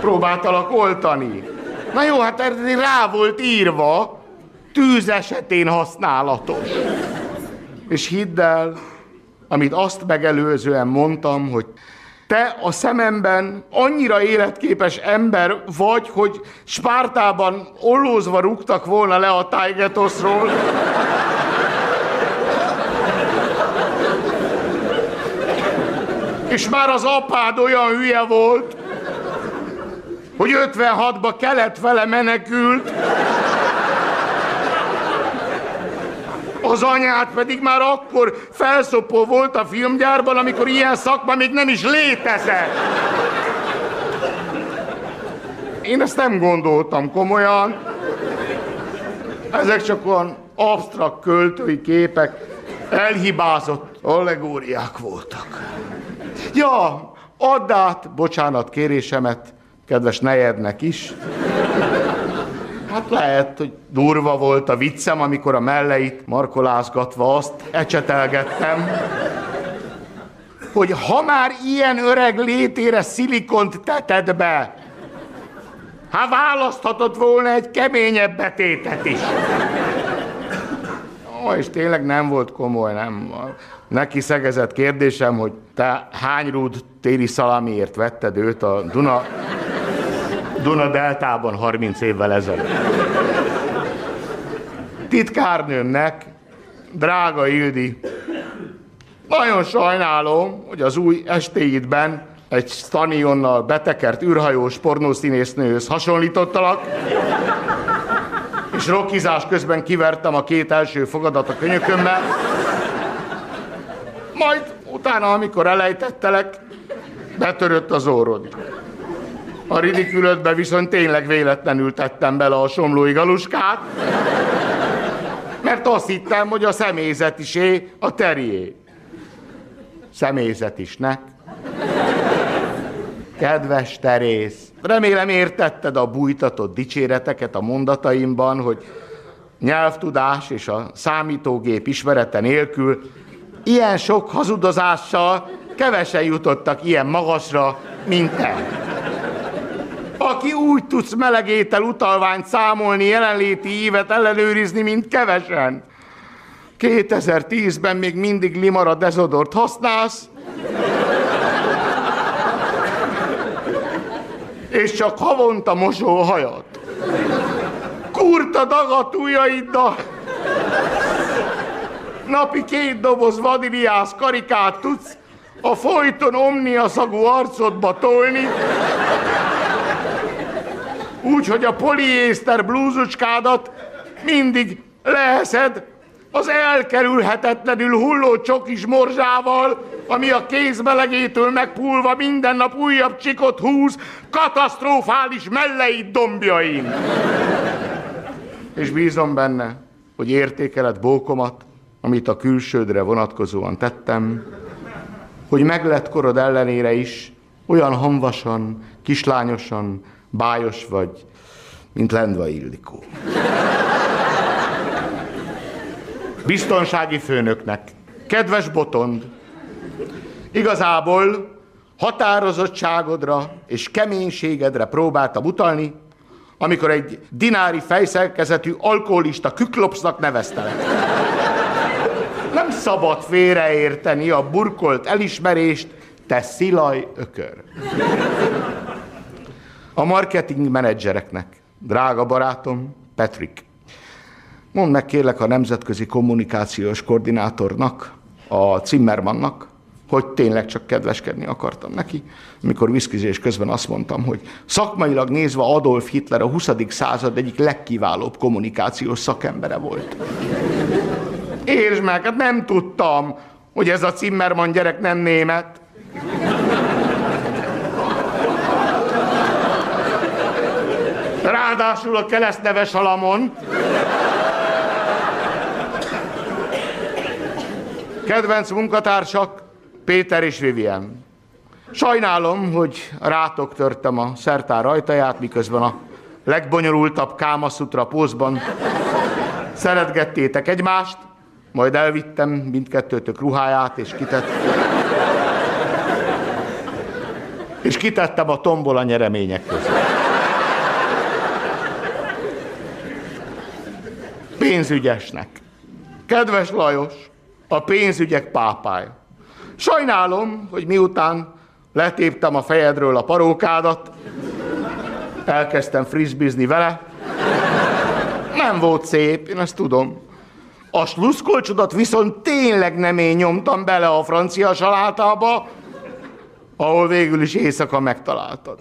Speaker 16: próbáltalak oltani. Na jó, hát ez rá volt írva, tűz esetén használatos. És hidd el, amit azt megelőzően mondtam, hogy te a szememben annyira életképes ember vagy, hogy Spártában ollózva rúgtak volna le a Tájgetoszról. És már az apád olyan hülye volt, hogy 56-ba kelet vele menekült, az anyát pedig már akkor felszopó volt a filmgyárban, amikor ilyen szakma még nem is létezett. Én ezt nem gondoltam komolyan. Ezek csak olyan absztrakt költői képek, elhibázott allegóriák voltak. Ja, add át bocsánat kérésemet kedves nejednek is. Hát lehet, hogy durva volt a viccem, amikor a melleit markolázgatva azt ecsetelgettem, hogy ha már ilyen öreg létére szilikont teted be, hát választhatod volna egy keményebb betétet is. Ó, és tényleg nem volt komoly, nem. Neki szegezett kérdésem, hogy te hány rúd téli szalámiért vetted őt a Duna Duna Deltában 30 évvel ezelőtt. Titkárnőmnek, drága Ildi, nagyon sajnálom, hogy az új estéidben egy stanionnal betekert űrhajós pornószínésznőhöz hasonlítottalak, és rokkizás közben kivertem a két első fogadat a könyökömmel, majd utána, amikor elejtettelek, betörött az órod. A ridikülötbe viszont tényleg véletlenül tettem bele a somlói galuskát, mert azt hittem, hogy a személyzet isé a terié. Személyzet is, ne? Kedves Terész, remélem értetted a bújtatott dicséreteket a mondataimban, hogy nyelvtudás és a számítógép ismerete nélkül ilyen sok hazudozással kevesen jutottak ilyen magasra, mint te. Aki úgy tudsz melegétel utalványt számolni, jelenléti évet ellenőrizni, mint kevesen. 2010-ben még mindig limara dezodort használsz, és csak havonta mosol hajat. Kurta dagatújaiddal! Napi két doboz vadiliász karikát tudsz a folyton omnia szagú arcodba tolni, úgy, hogy a poliészter blúzucskádat mindig leheszed az elkerülhetetlenül hulló csokis morzsával, ami a kézbelegétől megpulva minden nap újabb csikot húz katasztrofális melleit dombjain. És bízom benne, hogy értékeled bókomat, amit a külsődre vonatkozóan tettem, hogy meglett korod ellenére is olyan hamvasan, kislányosan, bájos vagy, mint Lendva Illikó. biztonsági főnöknek. Kedves Botond, igazából határozottságodra és keménységedre próbáltam utalni, amikor egy dinári fejszerkezetű alkoholista küklopsznak neveztelek. Nem szabad félreérteni a burkolt elismerést, te szilaj ökör. A marketing menedzsereknek, drága barátom, Patrick, mondd meg kérlek a nemzetközi kommunikációs koordinátornak, a Zimmermannnak, hogy tényleg csak kedveskedni akartam neki, amikor viszkizés közben azt mondtam, hogy szakmailag nézve Adolf Hitler a 20. század egyik legkiválóbb kommunikációs szakembere volt. Értsd meg, hát nem tudtam, hogy ez a Zimmermann gyerek nem német. Ráadásul a keresztneves halamon. Kedvenc munkatársak, Péter és Vivien. Sajnálom, hogy rátok törtem a szertár ajtaját, miközben a legbonyolultabb kámaszutra pózban szeretgettétek egymást, majd elvittem mindkettőtök ruháját, és kitett... És kitettem a tombol a nyeremények között. Pénzügyesnek. Kedves Lajos, a pénzügyek pápája. Sajnálom, hogy miután letéptem a fejedről a parókádat, elkezdtem frisbizni vele. Nem volt szép, én ezt tudom. A sluszkolcsodat viszont tényleg nem én nyomtam bele a francia salátába, ahol végül is éjszaka megtaláltad.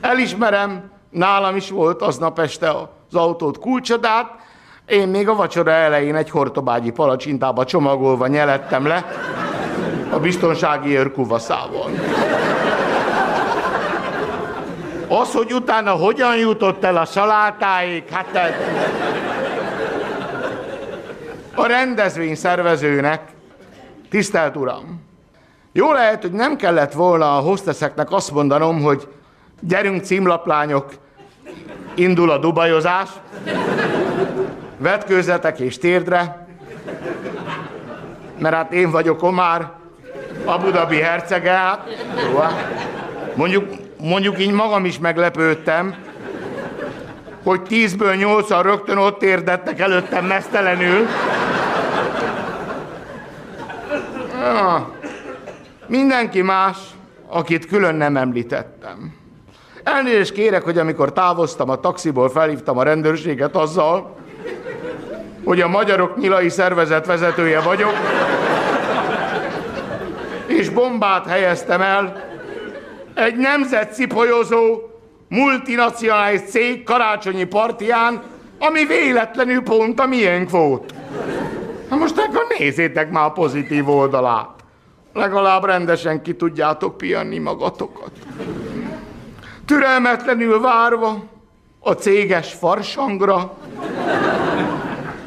Speaker 16: Elismerem, nálam is volt aznap este az autót kulcsodát, én még a vacsora elején egy hortobágyi palacsintába csomagolva nyelettem le, a biztonsági őrkuvaszával. Az, hogy utána hogyan jutott el a salátáig, hát te... A rendezvény szervezőnek, tisztelt uram, jó lehet, hogy nem kellett volna a hosteszeknek azt mondanom, hogy gyerünk címlaplányok, indul a dubajozás, vetkőzetek és térdre, mert hát én vagyok Omár, Abu Dhabi hercege, hát jó, hát. mondjuk, mondjuk így magam is meglepődtem, hogy tízből nyolcan rögtön ott érdettek előttem mesztelenül. Ja, mindenki más, akit külön nem említettem. Elnézést kérek, hogy amikor távoztam a taxiból, felhívtam a rendőrséget azzal, hogy a Magyarok Nyilai Szervezet vezetője vagyok, és bombát helyeztem el egy nemzetcipolyozó multinacionális cég karácsonyi partján, ami véletlenül pont a miénk volt. Na most akkor nézzétek már a pozitív oldalát. Legalább rendesen ki tudjátok pianni magatokat. Türelmetlenül várva a céges farsangra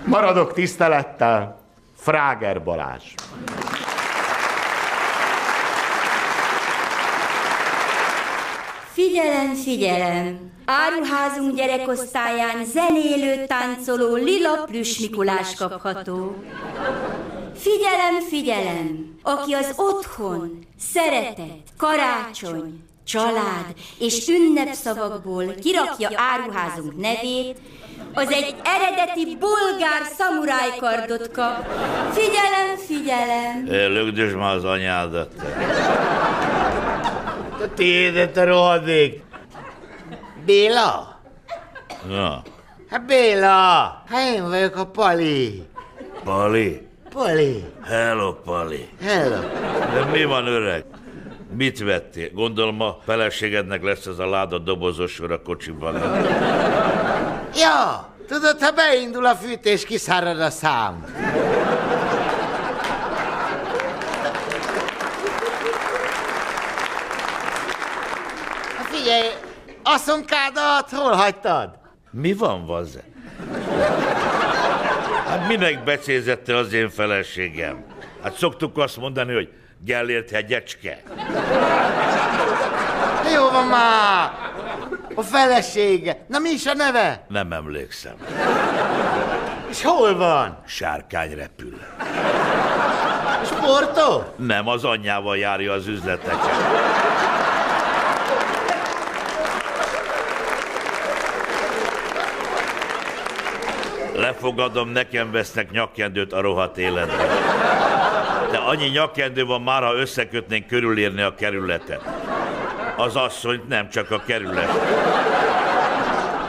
Speaker 16: maradok tisztelettel, Fráger Balázs.
Speaker 17: Figyelem, figyelem! Áruházunk gyerekosztályán zenélő, táncoló lila plüss Mikulás kapható. Figyelem, figyelem! Aki az otthon, szeretet, karácsony, család és ünnepszavakból kirakja áruházunk nevét, az egy eredeti bolgár szamurájkardot kap. Figyelem, figyelem!
Speaker 12: Lögdös már az anyádat.
Speaker 18: A tiédet a rohadék. Béla?
Speaker 12: Na,
Speaker 18: Hát Béla! Hát én vagyok a Pali.
Speaker 12: Pali?
Speaker 18: Pali.
Speaker 12: Hello, Pali.
Speaker 18: Hello.
Speaker 12: De mi van, öreg? Mit vettél? Gondolom a feleségednek lesz ez a láda dobozos a kocsiban.
Speaker 18: Ja, tudod, ha beindul a fűtés, kiszárad a szám. Hát Figyelj, asszonkádat hol hagytad?
Speaker 12: Mi van, vazze? Hát minek becézette az én feleségem? Hát szoktuk azt mondani, hogy Gellért hegyecske.
Speaker 18: Jó van már! A felesége. Na mi is a neve?
Speaker 12: Nem emlékszem.
Speaker 18: És hol van?
Speaker 12: Sárkány repül.
Speaker 18: Sportol?
Speaker 12: Nem, az anyjával járja az üzleteket. Lefogadom, nekem vesznek nyakkendőt a rohadt életben. De annyi nyakkendő van már, ha összekötnénk körülírni a kerületet. Az asszonyt nem csak a kerület.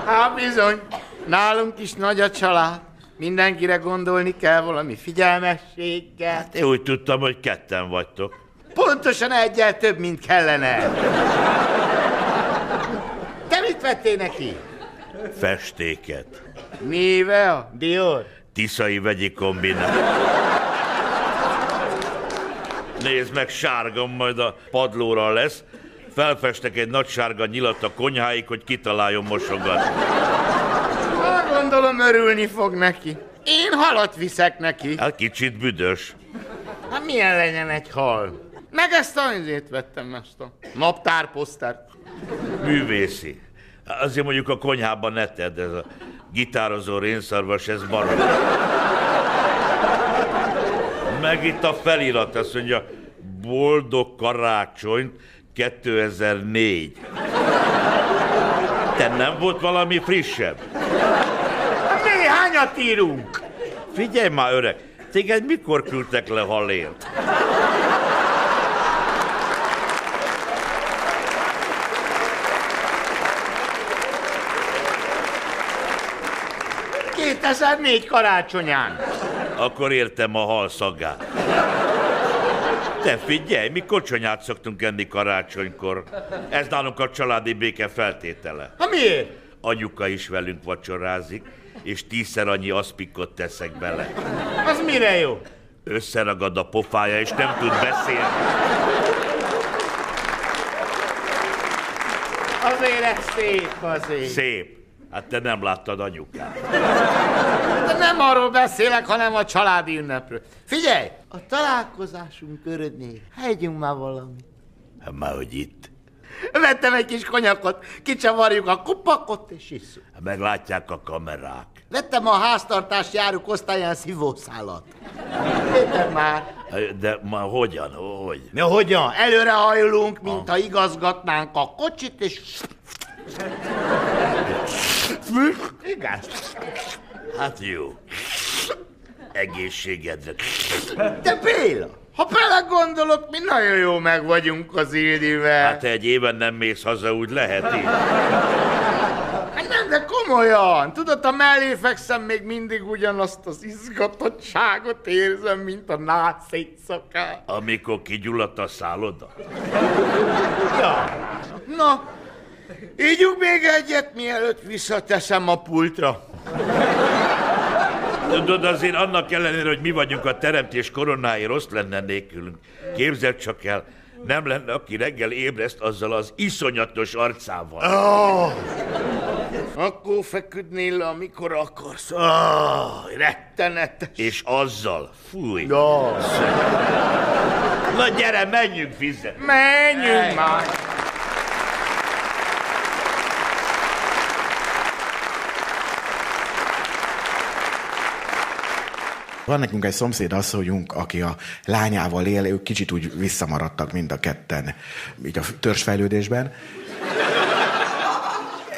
Speaker 18: Hát bizony, nálunk is nagy a család. Mindenkire gondolni kell valami figyelmességgel. Hát
Speaker 12: Én úgy tudtam, hogy ketten vagytok.
Speaker 18: Pontosan egyel több, mint kellene. Te mit vettél neki?
Speaker 12: Festéket.
Speaker 18: Neve, Dior.
Speaker 12: Tiszai vegyi kombinát. Nézd meg, sárga majd a padlóra lesz. Felfestek egy nagy sárga nyilat a konyháig, hogy kitaláljon mosogatni.
Speaker 18: Hát gondolom örülni fog neki. Én halat viszek neki.
Speaker 12: Hát kicsit büdös.
Speaker 18: Hát milyen legyen egy hal? Meg ezt a izét vettem, ezt a naptárposztert.
Speaker 12: Művészi. Azért mondjuk a konyhában ne tedd, ez a gitározó rénszarvas, ez barom. Meg itt a felirat, azt mondja, boldog karácsonyt 2004. Te nem volt valami frissebb?
Speaker 18: Mi hányat írunk?
Speaker 12: Figyelj már, öreg, téged mikor küldtek le halért?
Speaker 18: Két 2004 karácsonyán.
Speaker 12: Akkor értem a hal szagát. Te figyelj, mi kocsonyát szoktunk enni karácsonykor. Ez nálunk a családi béke feltétele.
Speaker 18: Ha miért?
Speaker 12: Anyuka is velünk vacsorázik, és tízszer annyi aszpikot teszek bele.
Speaker 18: Az mire jó?
Speaker 12: Összeragad a pofája, és nem tud beszélni.
Speaker 18: Azért ez szép azért.
Speaker 12: Szép. Hát te nem láttad anyukát.
Speaker 18: De nem arról beszélek, hanem a családi ünnepről. Figyelj! A találkozásunk körödnél hegyünk már valamit.
Speaker 12: Hát már, hogy itt.
Speaker 18: Vettem egy kis konyakot, kicsavarjuk a kupakot és isszuk.
Speaker 12: Hát Meglátják a kamerák.
Speaker 18: Vettem a háztartás járuk osztályán szívószálat. Péter már.
Speaker 12: De ma hogyan, hogy?
Speaker 18: Mi hogyan? Előre hajlunk, mint ha igazgatnánk a kocsit, és... Igaz?
Speaker 12: Hát jó. Egészségedre.
Speaker 18: De Béla, ha belegondolok, mi nagyon jó meg vagyunk az Ildivel.
Speaker 12: Hát egy éven nem mész haza, úgy lehet így.
Speaker 18: Hát nem, de komolyan. Tudod, a mellé fekszem, még mindig ugyanazt az izgatottságot érzem, mint a nász éjszakán.
Speaker 12: Amikor kigyulladt a szálloda.
Speaker 18: Ja. Na, ígyunk még egyet, mielőtt visszateszem a pultra.
Speaker 12: Tudod, azért annak ellenére, hogy mi vagyunk a teremtés koronái, rossz lenne nélkülünk. Képzeld csak el, nem lenne, aki reggel ébreszt azzal az iszonyatos arcával.
Speaker 18: Oh, akkor feküdnél le, amikor akarsz. Oh, rettenetes.
Speaker 12: És azzal, fúj.
Speaker 18: Ja.
Speaker 12: Na gyere, menjünk fizet.
Speaker 18: Menjünk már.
Speaker 19: Van nekünk egy szomszéd asszonyunk, aki a lányával él, ők kicsit úgy visszamaradtak mind a ketten, így a törzsfejlődésben.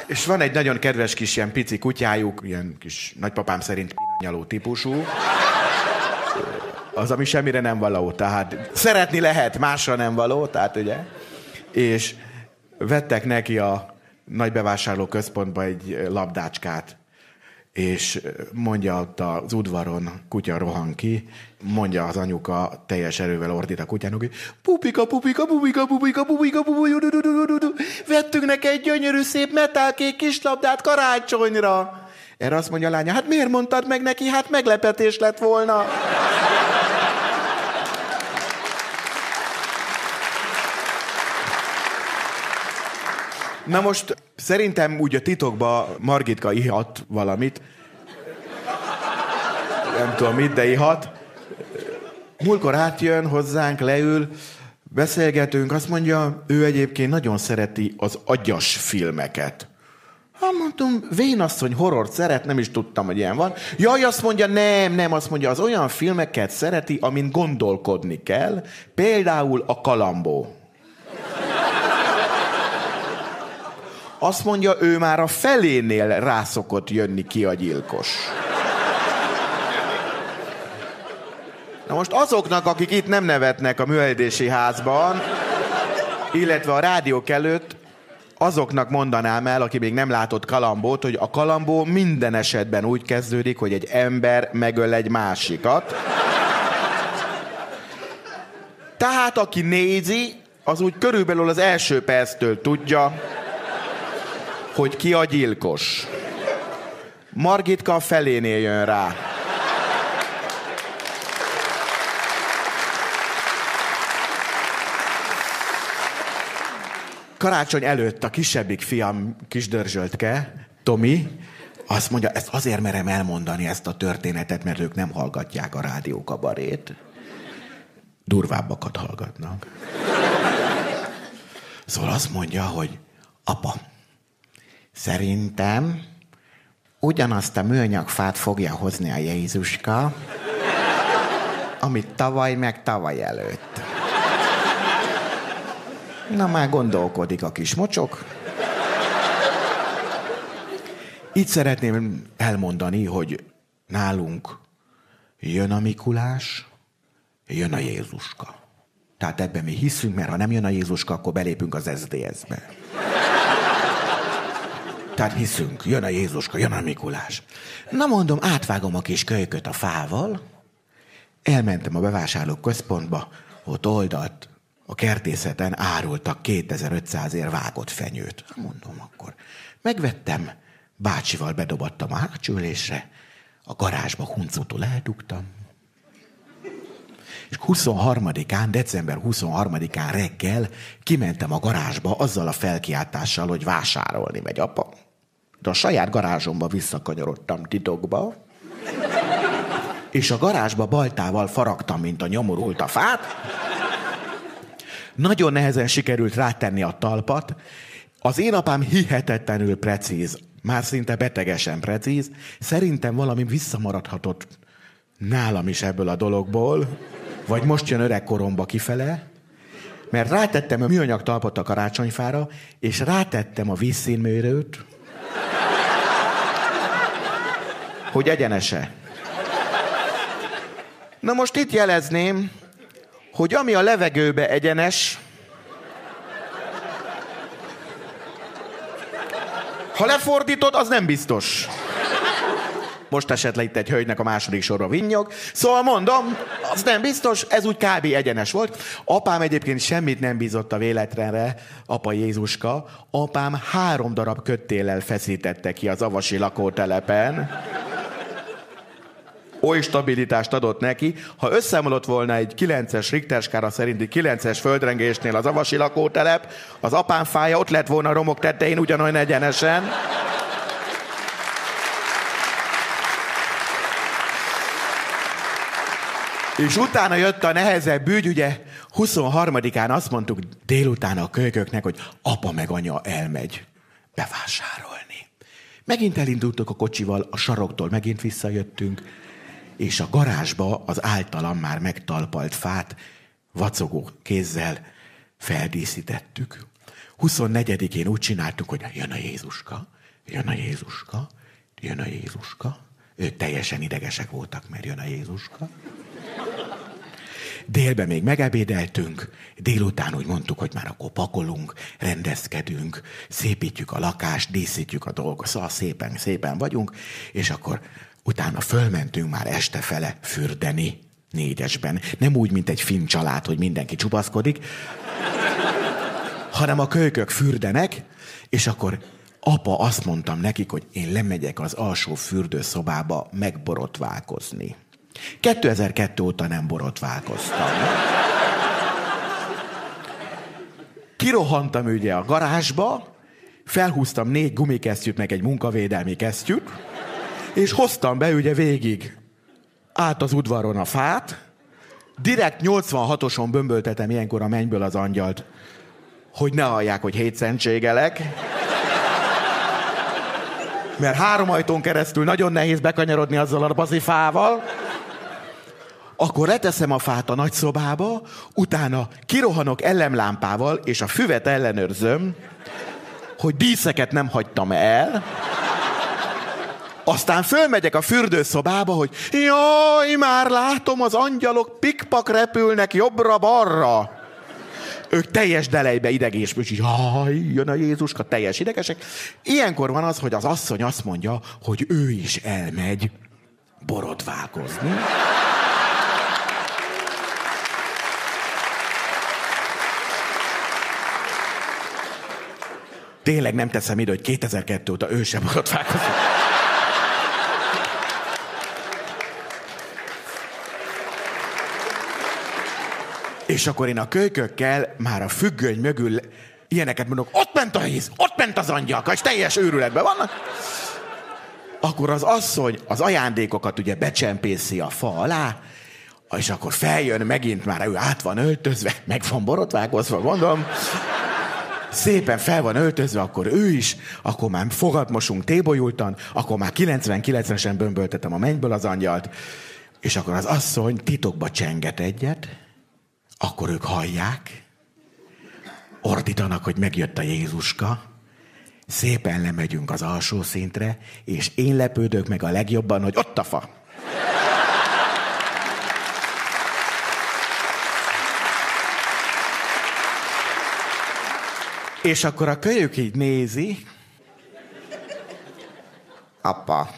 Speaker 19: És van egy nagyon kedves kis ilyen pici kutyájuk, ilyen kis nagypapám szerint nyaló típusú. Az, ami semmire nem való, tehát szeretni lehet, másra nem való, tehát ugye. És vettek neki a nagy bevásárló központba egy labdácskát, és mondja ott az udvaron, kutya rohan ki, mondja az anyuka teljes erővel ordít a kutyának, hogy pupika, pupika, pupika, pupika, pupika, pupika, vettünk neki egy gyönyörű szép metálkék kis labdát karácsonyra. Erre azt mondja a lánya, hát miért mondtad meg neki, hát meglepetés lett volna. Na most szerintem úgy a titokba Margitka ihat valamit. Nem tudom mit, de ihat. Múlkor átjön hozzánk, leül, beszélgetünk, azt mondja, ő egyébként nagyon szereti az agyas filmeket. Hát mondtam, vénasszony horrort szeret, nem is tudtam, hogy ilyen van. Jaj, azt mondja, nem, nem, azt mondja, az olyan filmeket szereti, amin gondolkodni kell, például a Kalambó. Azt mondja, ő már a felénél rászokott jönni ki a gyilkos. Na most azoknak, akik itt nem nevetnek a művelődési házban, illetve a rádiók előtt, azoknak mondanám el, aki még nem látott kalambót, hogy a kalambó minden esetben úgy kezdődik, hogy egy ember megöl egy másikat. Tehát aki nézi, az úgy körülbelül az első perctől tudja, hogy ki a gyilkos. Margitka a felénél jön rá. Karácsony előtt a kisebbik fiam, kisdörzsöltke, Tomi, azt mondja, ezt azért merem elmondani ezt a történetet, mert ők nem hallgatják a rádiókabarét. Durvábbakat hallgatnak. Szóval azt mondja, hogy apa, szerintem ugyanazt a műanyagfát fogja hozni a Jézuska, amit tavaly meg tavaly előtt. Na már gondolkodik a kis mocsok. Itt szeretném elmondani, hogy nálunk jön a Mikulás, jön a Jézuska. Tehát ebben mi hiszünk, mert ha nem jön a Jézuska, akkor belépünk az SZDSZ-be. Tehát hiszünk, jön a Jézuska, jön a Mikulás. Na mondom, átvágom a kis kölyköt a fával, elmentem a bevásárlók központba, ott oldalt a kertészeten árultak 2500 ér vágott fenyőt. Mondom akkor. Megvettem, bácsival bedobattam a hátsülésre, a garázsba huncutól eldugtam, és 23-án, december 23-án reggel kimentem a garázsba azzal a felkiáltással, hogy vásárolni megy apa. De a saját garázsomba visszakanyarodtam titokba, és a garázsba baltával faragtam, mint a nyomorult a fát, nagyon nehezen sikerült rátenni a talpat. Az én apám hihetetlenül precíz, már szinte betegesen precíz. Szerintem valami visszamaradhatott nálam is ebből a dologból, vagy most jön öregkoromba kifele, mert rátettem a műanyag talpot a karácsonyfára, és rátettem a vízszínmérőt, hogy egyenese. Na most itt jelezném, hogy ami a levegőbe egyenes, ha lefordítod, az nem biztos. Most esett le itt egy hölgynek a második sorba vinnyog. Szóval mondom, az nem biztos, ez úgy kb. egyenes volt. Apám egyébként semmit nem bízott a véletlenre, apa Jézuska. Apám három darab köttéllel feszítette ki az avasi lakótelepen oly stabilitást adott neki, ha összeomlott volna egy 9-es Richter skára szerinti 9-es földrengésnél az avasi lakótelep, az apám fája ott lett volna a romok tetején ugyanolyan egyenesen. És utána jött a nehezebb ügy, ugye 23-án azt mondtuk délután a kölyköknek, hogy apa meg anya elmegy bevásárolni. Megint elindultok a kocsival, a saroktól megint visszajöttünk, és a garázsba az általam már megtalpalt fát vacogó kézzel feldíszítettük. 24-én úgy csináltuk, hogy jön a Jézuska, jön a Jézuska, jön a Jézuska. Ők teljesen idegesek voltak, mert jön a Jézuska. Délben még megebédeltünk, délután úgy mondtuk, hogy már akkor pakolunk, rendezkedünk, szépítjük a lakást, díszítjük a dolgot, szóval szépen, szépen vagyunk, és akkor Utána fölmentünk már este fele fürdeni négyesben. Nem úgy, mint egy finn család, hogy mindenki csupaszkodik, hanem a kölykök fürdenek, és akkor apa azt mondtam nekik, hogy én lemegyek az alsó fürdőszobába megborotválkozni. 2002 óta nem borotválkoztam. Kirohantam ugye a garázsba, felhúztam négy gumikesztyűt, meg egy munkavédelmi kesztyűt, és hoztam be ugye végig át az udvaron a fát, direkt 86-oson bömböltetem ilyenkor a mennyből az angyalt, hogy ne hallják, hogy hétszentségelek. mert három ajtón keresztül nagyon nehéz bekanyarodni azzal a bazifával, akkor leteszem a fát a nagyszobába, utána kirohanok ellenlámpával, és a füvet ellenőrzöm, hogy díszeket nem hagytam el, aztán fölmegyek a fürdőszobába, hogy jaj, már látom, az angyalok pikpak repülnek jobbra-balra. Ők teljes delejbe idegés, és jaj, jön a Jézuska, teljes idegesek. Ilyenkor van az, hogy az asszony azt mondja, hogy ő is elmegy borotválkozni. Tényleg nem teszem ide, hogy 2002 óta ő sem borotválkozik. És akkor én a kölykökkel már a függöny mögül ilyeneket mondok, ott ment a Jézus, ott ment az angyalka, és teljes őrületben vannak. Akkor az asszony az ajándékokat ugye becsempészi a fa alá, és akkor feljön megint már, ő át van öltözve, meg van borotválkozva, mondom. Szépen fel van öltözve, akkor ő is, akkor már fogadmosunk tébolyultan, akkor már 99-esen bömböltetem a mennyből az angyalt, és akkor az asszony titokba csenget egyet, akkor ők hallják, ordítanak, hogy megjött a Jézuska, szépen lemegyünk az alsó szintre, és én lepődök meg a legjobban, hogy ott a fa. És akkor a kölyök így nézi, apa,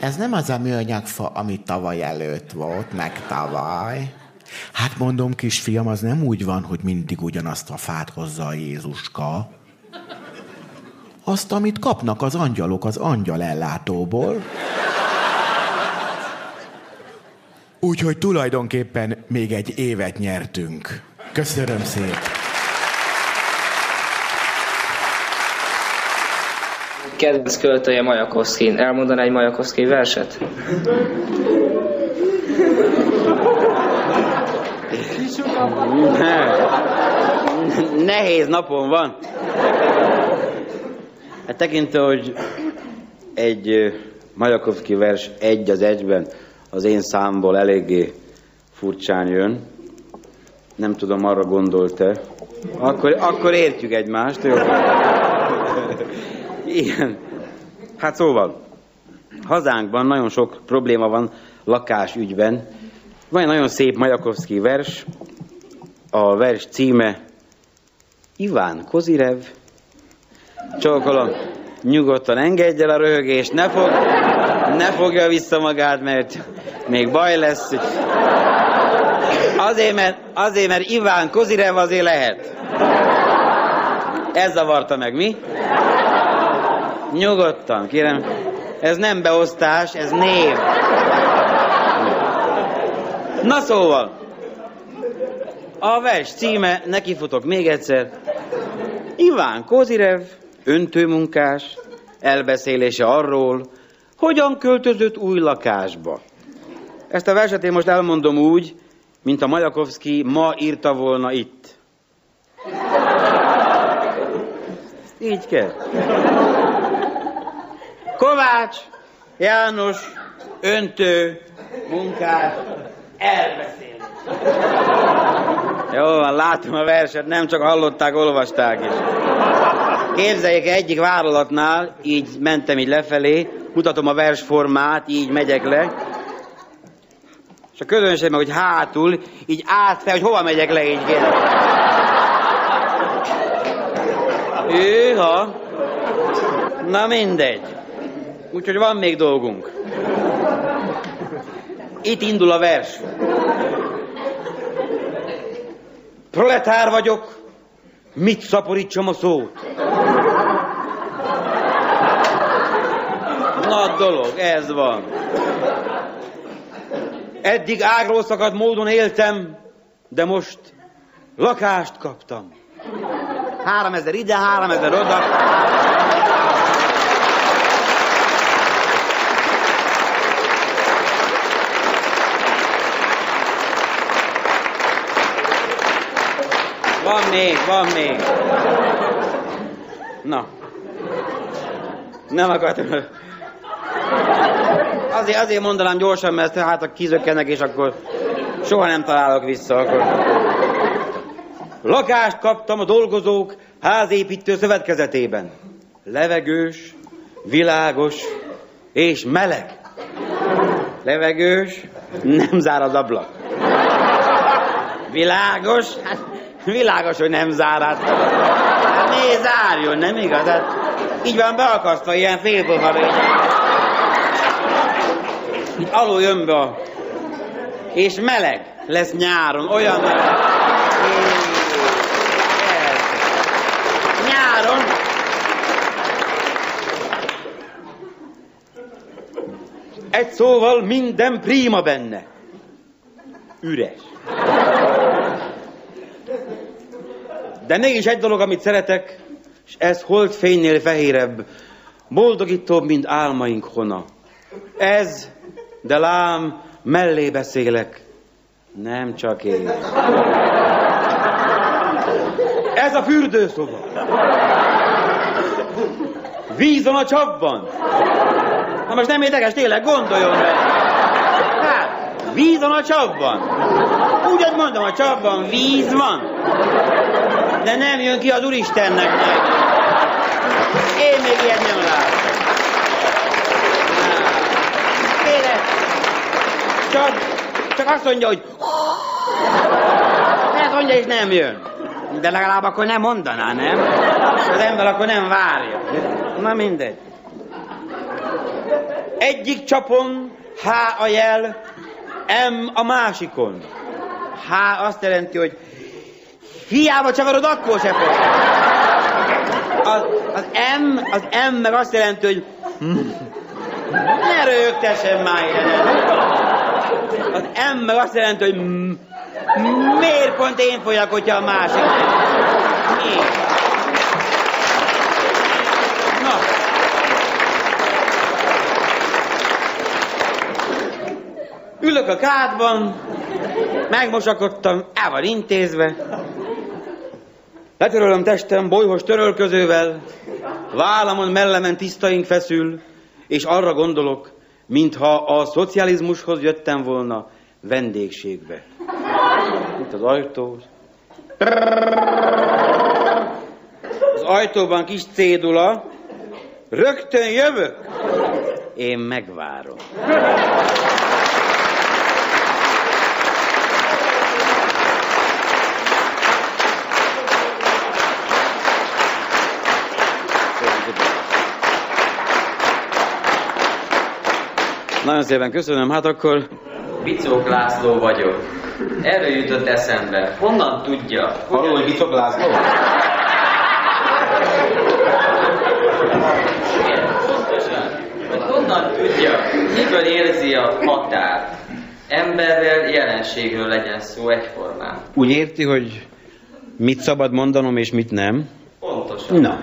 Speaker 19: ez nem az a műanyag fa, ami tavaly előtt volt, meg tavaly. Hát mondom, kisfiam, az nem úgy van, hogy mindig ugyanazt a fát hozza a Jézuska. Azt, amit kapnak az angyalok az angyal ellátóból. Úgyhogy tulajdonképpen még egy évet nyertünk. Köszönöm szépen.
Speaker 20: Kedvenc költője Majakovszkin. Elmondaná egy Majakovszki verset?
Speaker 21: Nehéz napon van. Hát tekintve, hogy egy Majakovszki vers egy az egyben az én számból eléggé furcsán jön. Nem tudom, arra gondolt-e. Akkor, akkor értjük egymást. Jó? Igen. Hát szóval, hazánkban nagyon sok probléma van lakásügyben. Van egy nagyon szép Majakovszki vers, a vers címe Iván Kozirev. Csókolom, nyugodtan engedj el a röhögést, ne, fog, ne fogja vissza magát, mert még baj lesz. Azért, mert, azért, mert Iván Kozirev azért lehet. Ez zavarta meg, mi? Nyugodtan, kérem. Ez nem beosztás, ez név. Na szóval, a vers címe, nekifutok még egyszer. Iván Kozirev, öntőmunkás, elbeszélése arról, hogyan költözött új lakásba. Ezt a verset én most elmondom úgy, mint a Majakovszki ma írta volna itt. Így kell. Kovács, János, öntő, munkás, elbeszél. Jó van, látom a verset, nem csak hallották, olvasták is. Képzeljék, egyik vállalatnál, így mentem így lefelé, mutatom a versformát, így megyek le, és a közönség meg, hogy hátul, így átfel, hogy hova megyek le, így kérem. Őha. Na mindegy. Úgyhogy van még dolgunk. Itt indul a vers. Proletár vagyok, mit szaporítsam a szót? Nagy dolog, ez van. Eddig ágról szakadt módon éltem, de most lakást kaptam. Három ezer ide, három ezer oda. Van még, van még. Na. Nem akartam. Azért, azért mondanám gyorsan, mert hát a kizökkennek, és akkor soha nem találok vissza. Akkor. Lakást kaptam a dolgozók házépítő szövetkezetében. Levegős, világos és meleg. Levegős, nem zár az ablak. Világos, hát világos, hogy nem zár. Hát, miért zárjon, nem igaz? Hát, így van beakasztva, ilyen félpofa Itt alul jön be a... És meleg lesz nyáron, olyan meleg. Nyáron Egy szóval minden prima benne. Üres. De mégis egy dolog, amit szeretek, és ez holdfénynél fehérebb, boldogítóbb, mint álmaink hona. Ez, de lám, mellé beszélek, nem csak én. Ez a fürdőszoba. Víz van a csapban. Na most nem érdekes, tényleg, gondoljon be. Hát, víz van a csapban. Úgy mondom, a csapban víz van. De nem jön ki az Úristennek. Én még ilyet nem látom. Csak, csak azt mondja, hogy ezt mondja, és nem jön. De legalább akkor nem mondaná, nem? Az ember akkor nem várja. Na mindegy. Egyik csapon H a jel, M a másikon. H azt jelenti, hogy hiába csavarod, akkor se fog. Az, az, M, az M meg azt jelenti, hogy ne rögtessen már ilyen. Az M meg azt jelenti, hogy miért pont én folyak, hogyha a másik Miért? Ülök a kádban, megmosakodtam, el van intézve, letörölöm testem bolyhos törölközővel, vállamon mellemen tisztaink feszül, és arra gondolok, mintha a szocializmushoz jöttem volna vendégségbe. Itt az ajtó. Az ajtóban kis cédula. Rögtön jövök. Én megvárom. Nagyon szépen köszönöm. Hát akkor
Speaker 22: Bicók László vagyok. Erről jutott eszembe. Honnan tudja?
Speaker 21: Halló, hogy Bicók László?
Speaker 22: Honnan tudja, miből érzi a határt? Emberrel, jelenségről legyen szó egyformán.
Speaker 21: Úgy érti, hogy mit szabad mondanom és mit nem?
Speaker 22: Pontosan.
Speaker 21: Na.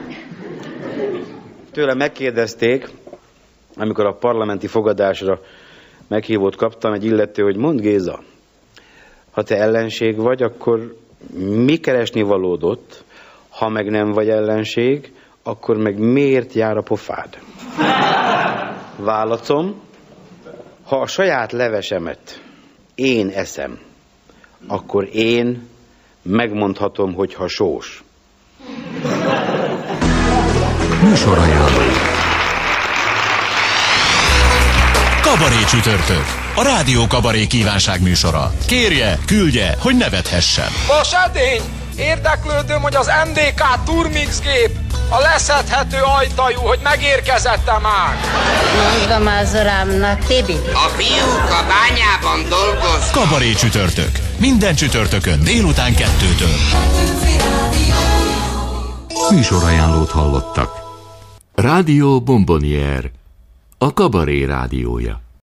Speaker 21: Tőle megkérdezték, amikor a parlamenti fogadásra meghívót kaptam, egy illető, hogy mond Géza, ha te ellenség vagy, akkor mi keresni valódott, ha meg nem vagy ellenség, akkor meg miért jár a pofád? Válaszom, ha a saját levesemet én eszem, akkor én megmondhatom, hogy ha sós.
Speaker 23: Műsorajánló. Kabaré csütörtök. A Rádió Kabaré kívánság műsora. Kérje, küldje, hogy nevethessen.
Speaker 24: Vas edény! Érdeklődöm, hogy az MDK Turmix gép a leszedhető ajtajú, hogy megérkezette már.
Speaker 25: Mondom az urámnak, Tibi.
Speaker 8: A fiúk a bányában dolgoz.
Speaker 23: Kabaré csütörtök. Minden csütörtökön délután kettőtől. Műsorajánlót hallottak. Rádió Bombonier. A Kabaré rádiója.